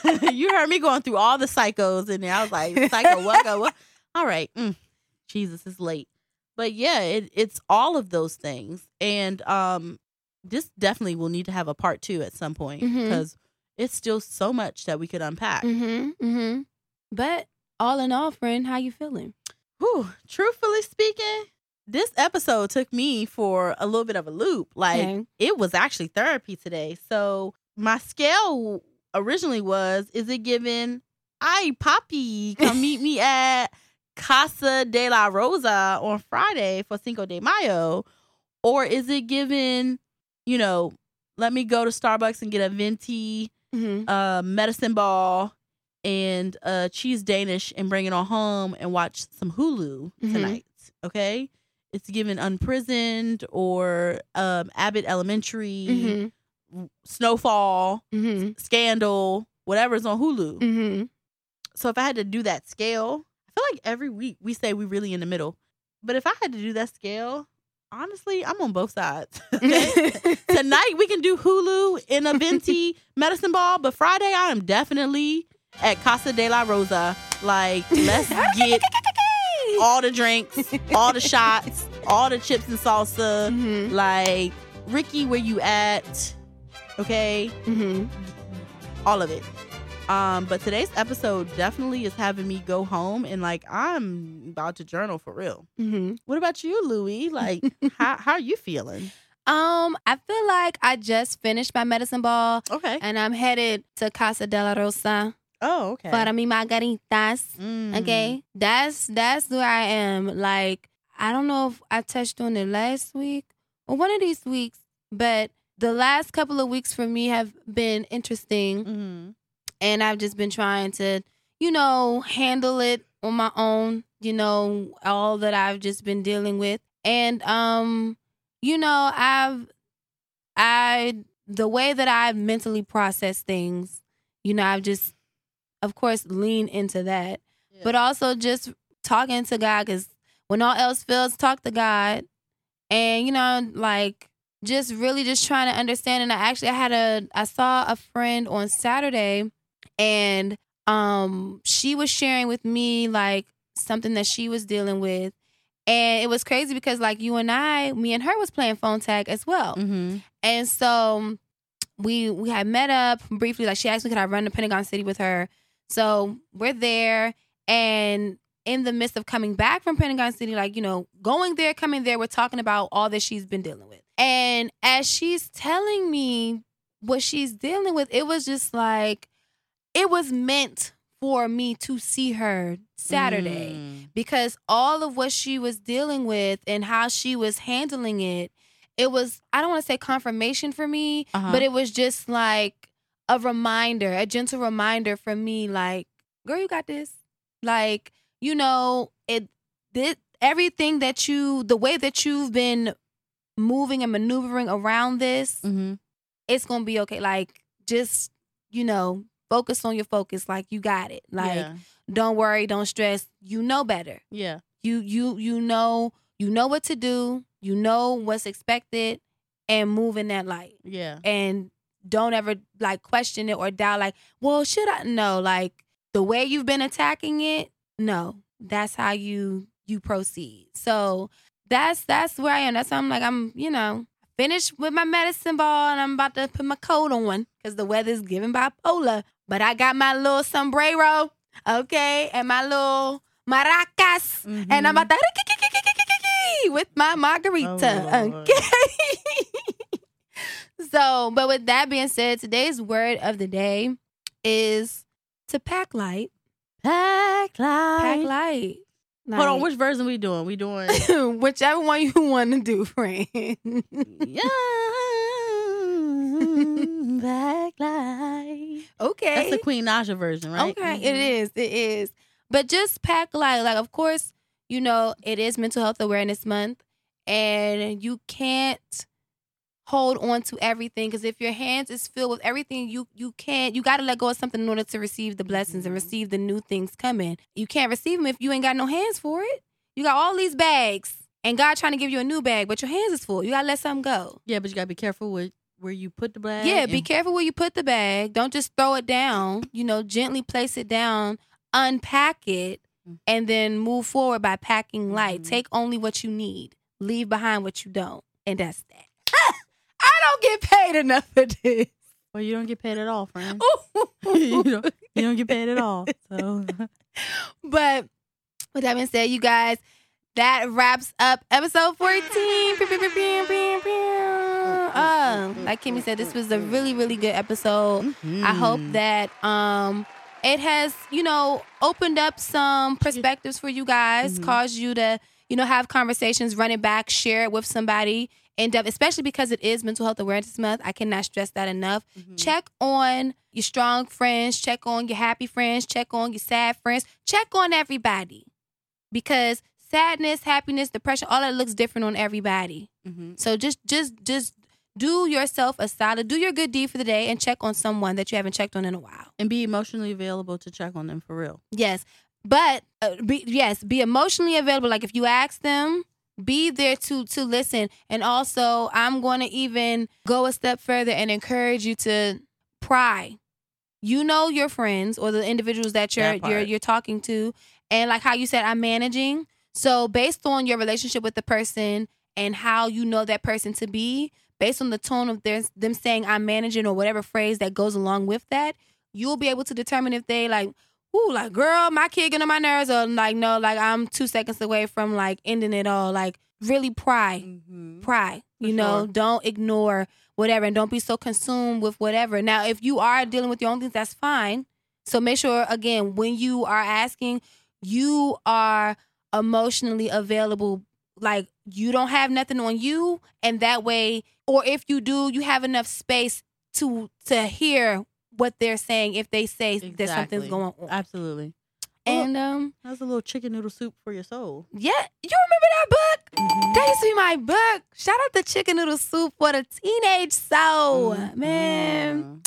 you heard me going through all the psychos in there. I was like, psycho, what, go, what? All right. Mm, Jesus is late. But yeah, it, it's all of those things. And um, this definitely will need to have a part two at some point Mhm. because it's still so much that we could unpack. Mhm. Mhm. But all in all, friend, how you feeling? Whew, truthfully speaking, this episode took me for a little bit of a loop. Like, Okay. it was actually therapy today. So my scale originally was, is it given, I Poppy, come meet me at Casa de la Rosa on Friday for Cinco de Mayo? Or is it given, you know, let me go to Starbucks and get a venti Mhm. uh, medicine ball and uh, cheese Danish and bring it on home and watch some Hulu Mhm. tonight? Okay. it's given Unprisoned or um, Abbott Elementary, Mm-hmm. Snowfall, Mm-hmm. Scandal, whatever's on Hulu. Mm-hmm. So if I had to do that scale, I feel like every week we say we're really in the middle. But if I had to do that scale, honestly, I'm on both sides. Tonight we can do Hulu in a venti medicine ball, but Friday I am definitely at Casa de la Rosa. Like, let's get all the drinks, all the shots, all the chips and salsa. Mm-hmm. Like, Ricky, where you at? Okay, Mm-hmm. all of it. Um, but today's episode definitely is having me go home and like I'm about to journal for real. Mm-hmm. What about you, Louie? Like, how how are you feeling? Um, I feel like I just finished my medicine ball Okay. and I'm headed to Casa de la Rosa Oh, okay. para mi margaritas. Mm. Okay, that's that's where I am. Like I don't know if I touched on it last week or one of these weeks, but the last couple of weeks for me have been interesting, Mhm. And I've just been trying to, you know, handle it on my own. You know, all that I've just been dealing with, and um, you know, I've I the way that I mentally process things, you know, I've just, of course, lean into that Yeah. but also just talking to God because when all else fails, talk to God, and you know, like just really just trying to understand. And I actually I had a I saw a friend on Saturday, and um she was sharing with me like something that she was dealing with. And it was crazy because like you and I, me and her was playing phone tag as well. Mhm. And so we we had met up briefly. Like she asked me could I run to Pentagon City with her. So we're there, and in the midst of coming back from Pentagon City, like you know, going there, coming there, we're talking about all that she's been dealing with. And as she's telling me what she's dealing with, it was just like it was meant for me to see her Saturday Mm. because all of what she was dealing with and how she was handling it, it was, I don't want to say confirmation for me, Uh-huh. but it was just like a reminder, a gentle reminder for me, like, girl, you got this. Like, you know, it, this, everything that you, the way that you've been moving and maneuvering around this, Mhm. it's going to be okay. Like, just, you know, focus on your focus. Like, you got it. Like, yeah. don't worry, don't stress. You know better. Yeah. You you you know you know what to do. You know what's expected, and move in that light. Yeah. And don't ever like question it or doubt. Like, well, should I? No, like the way you've been attacking it. No, that's how you you proceed. So that's that's where I am. That's why I'm like I'm you know finished with my medicine ball and I'm about to put my coat on because the weather's giving bipolar. But I got my little sombrero, okay, and my little maracas, and I'm Mhm. about to with my margarita, Oh, okay. so, but with that being said, today's word of the day is to pack light. Pack light. Pack light. Hold on, which version we doing? We doing whichever one you want to do, friend. yeah. Pack light. okay. That's the Queen Naija version, right? Okay, it Mhm. is. It is. But just pack light. Like, of course, you know, it is Mental Health Awareness Month, and you can't hold on to everything because if your hands is filled with everything, you you can't. You got to let go of something in order to receive the blessings and Mhm. receive the new things coming. You can't receive them if you ain't got no hands for it. You got all these bags, and God trying to give you a new bag, but your hands is full. You gotta let something go. Yeah, but you gotta be careful with where you put the bag. Yeah, be and- careful where you put the bag. Don't just throw it down. You know, gently place it down, unpack it, Mm. and then move forward by packing light. Mhm. Take only what you need. Leave behind what you don't. And that's that. I don't get paid enough for this. Well, you don't get paid at all, friend. you don't. You don't get paid at all. So but with that being said, you guys, that wraps up episode 14. Pew, pew, pew, pew, pew, pew. Uh, like Kimmy said, this was a really, really good episode. I hope that um it has, you know, opened up some perspectives for you guys, Mhm. caused you to, you know, have conversations, run it back, share it with somebody in depth, especially because it is mental health awareness month. I cannot stress that enough. Mhm. Check on your strong friends, check on your happy friends, check on your sad friends, check on everybody. Because sadness, happiness, depression, all that looks different on everybody. hmm So just just just do yourself a solid, do your good deed for the day and check on someone that you haven't checked on in a while. And be emotionally available to check on them for real. Yes. But uh, be, yes, be emotionally available like if you ask them, be there to to listen and also I'm going to even go a step further and encourage you to pry. You know your friends or the individuals that you're That you're you're talking to and like how you said I'm managing. So based on your relationship with the person and how you know that person to be, based on the tone of their them saying I'm managing or whatever phrase that goes along with that, you'll be able to determine if they like, ooh, like girl, my kid getting on my nerves, or like no, like I'm two seconds away from like ending it all. Like really pry, Mm-hmm. pry. You For know, sure. don't ignore whatever, and don't be so consumed with whatever. Now, if you are dealing with your own things, that's fine. So make sure again when you are asking, you are emotionally available. Like you don't have nothing on you, and that way, or if you do, you have enough space to to hear what they're saying if they say that something's going on. Absolutely. And um, That's a little chicken noodle soup for your soul. yeah, you remember that book? Mhm. That used to be my book. Shout out to Chicken Noodle Soup for the teenage soul. Mhm. Man,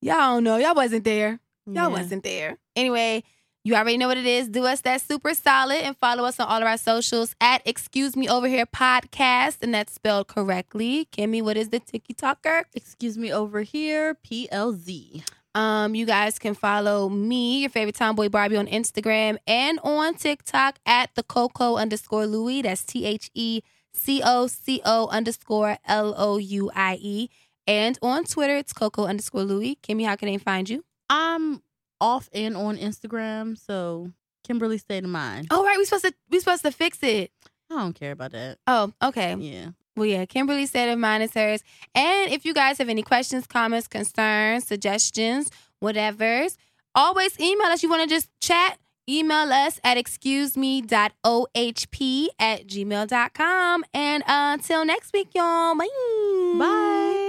y'all don't know. Y'all wasn't there. Y'all Yeah. wasn't there. Anyway, you already know what it is. Do us that super solid and follow us on all of our socials at Excuse Me Over Here Podcast, and that's spelled correctly. Kimmy, what is the Tiki Talker? Excuse me over here, PLZ. Um, you guys can follow me, your favorite tomboy Barbie, on Instagram and on TikTok at the Coco underscore Louie. That's T H E C O C O underscore L O U I E. And on Twitter, it's Coco underscore Louie. Kimmy, how can they find you? I'm off and on Instagram, so Kimberly State of Mind. Oh, right, we supposed to we supposed to fix it. I don't care about that. Oh, okay. Yeah. Well, yeah, Kimberly State of Mind is hers. And if you guys have any questions, comments, concerns, suggestions, whatever's, always email us. You want to just chat? Email us at excuseme.ohp at gmail.com. And uh, until next week, y'all. Bye. Bye.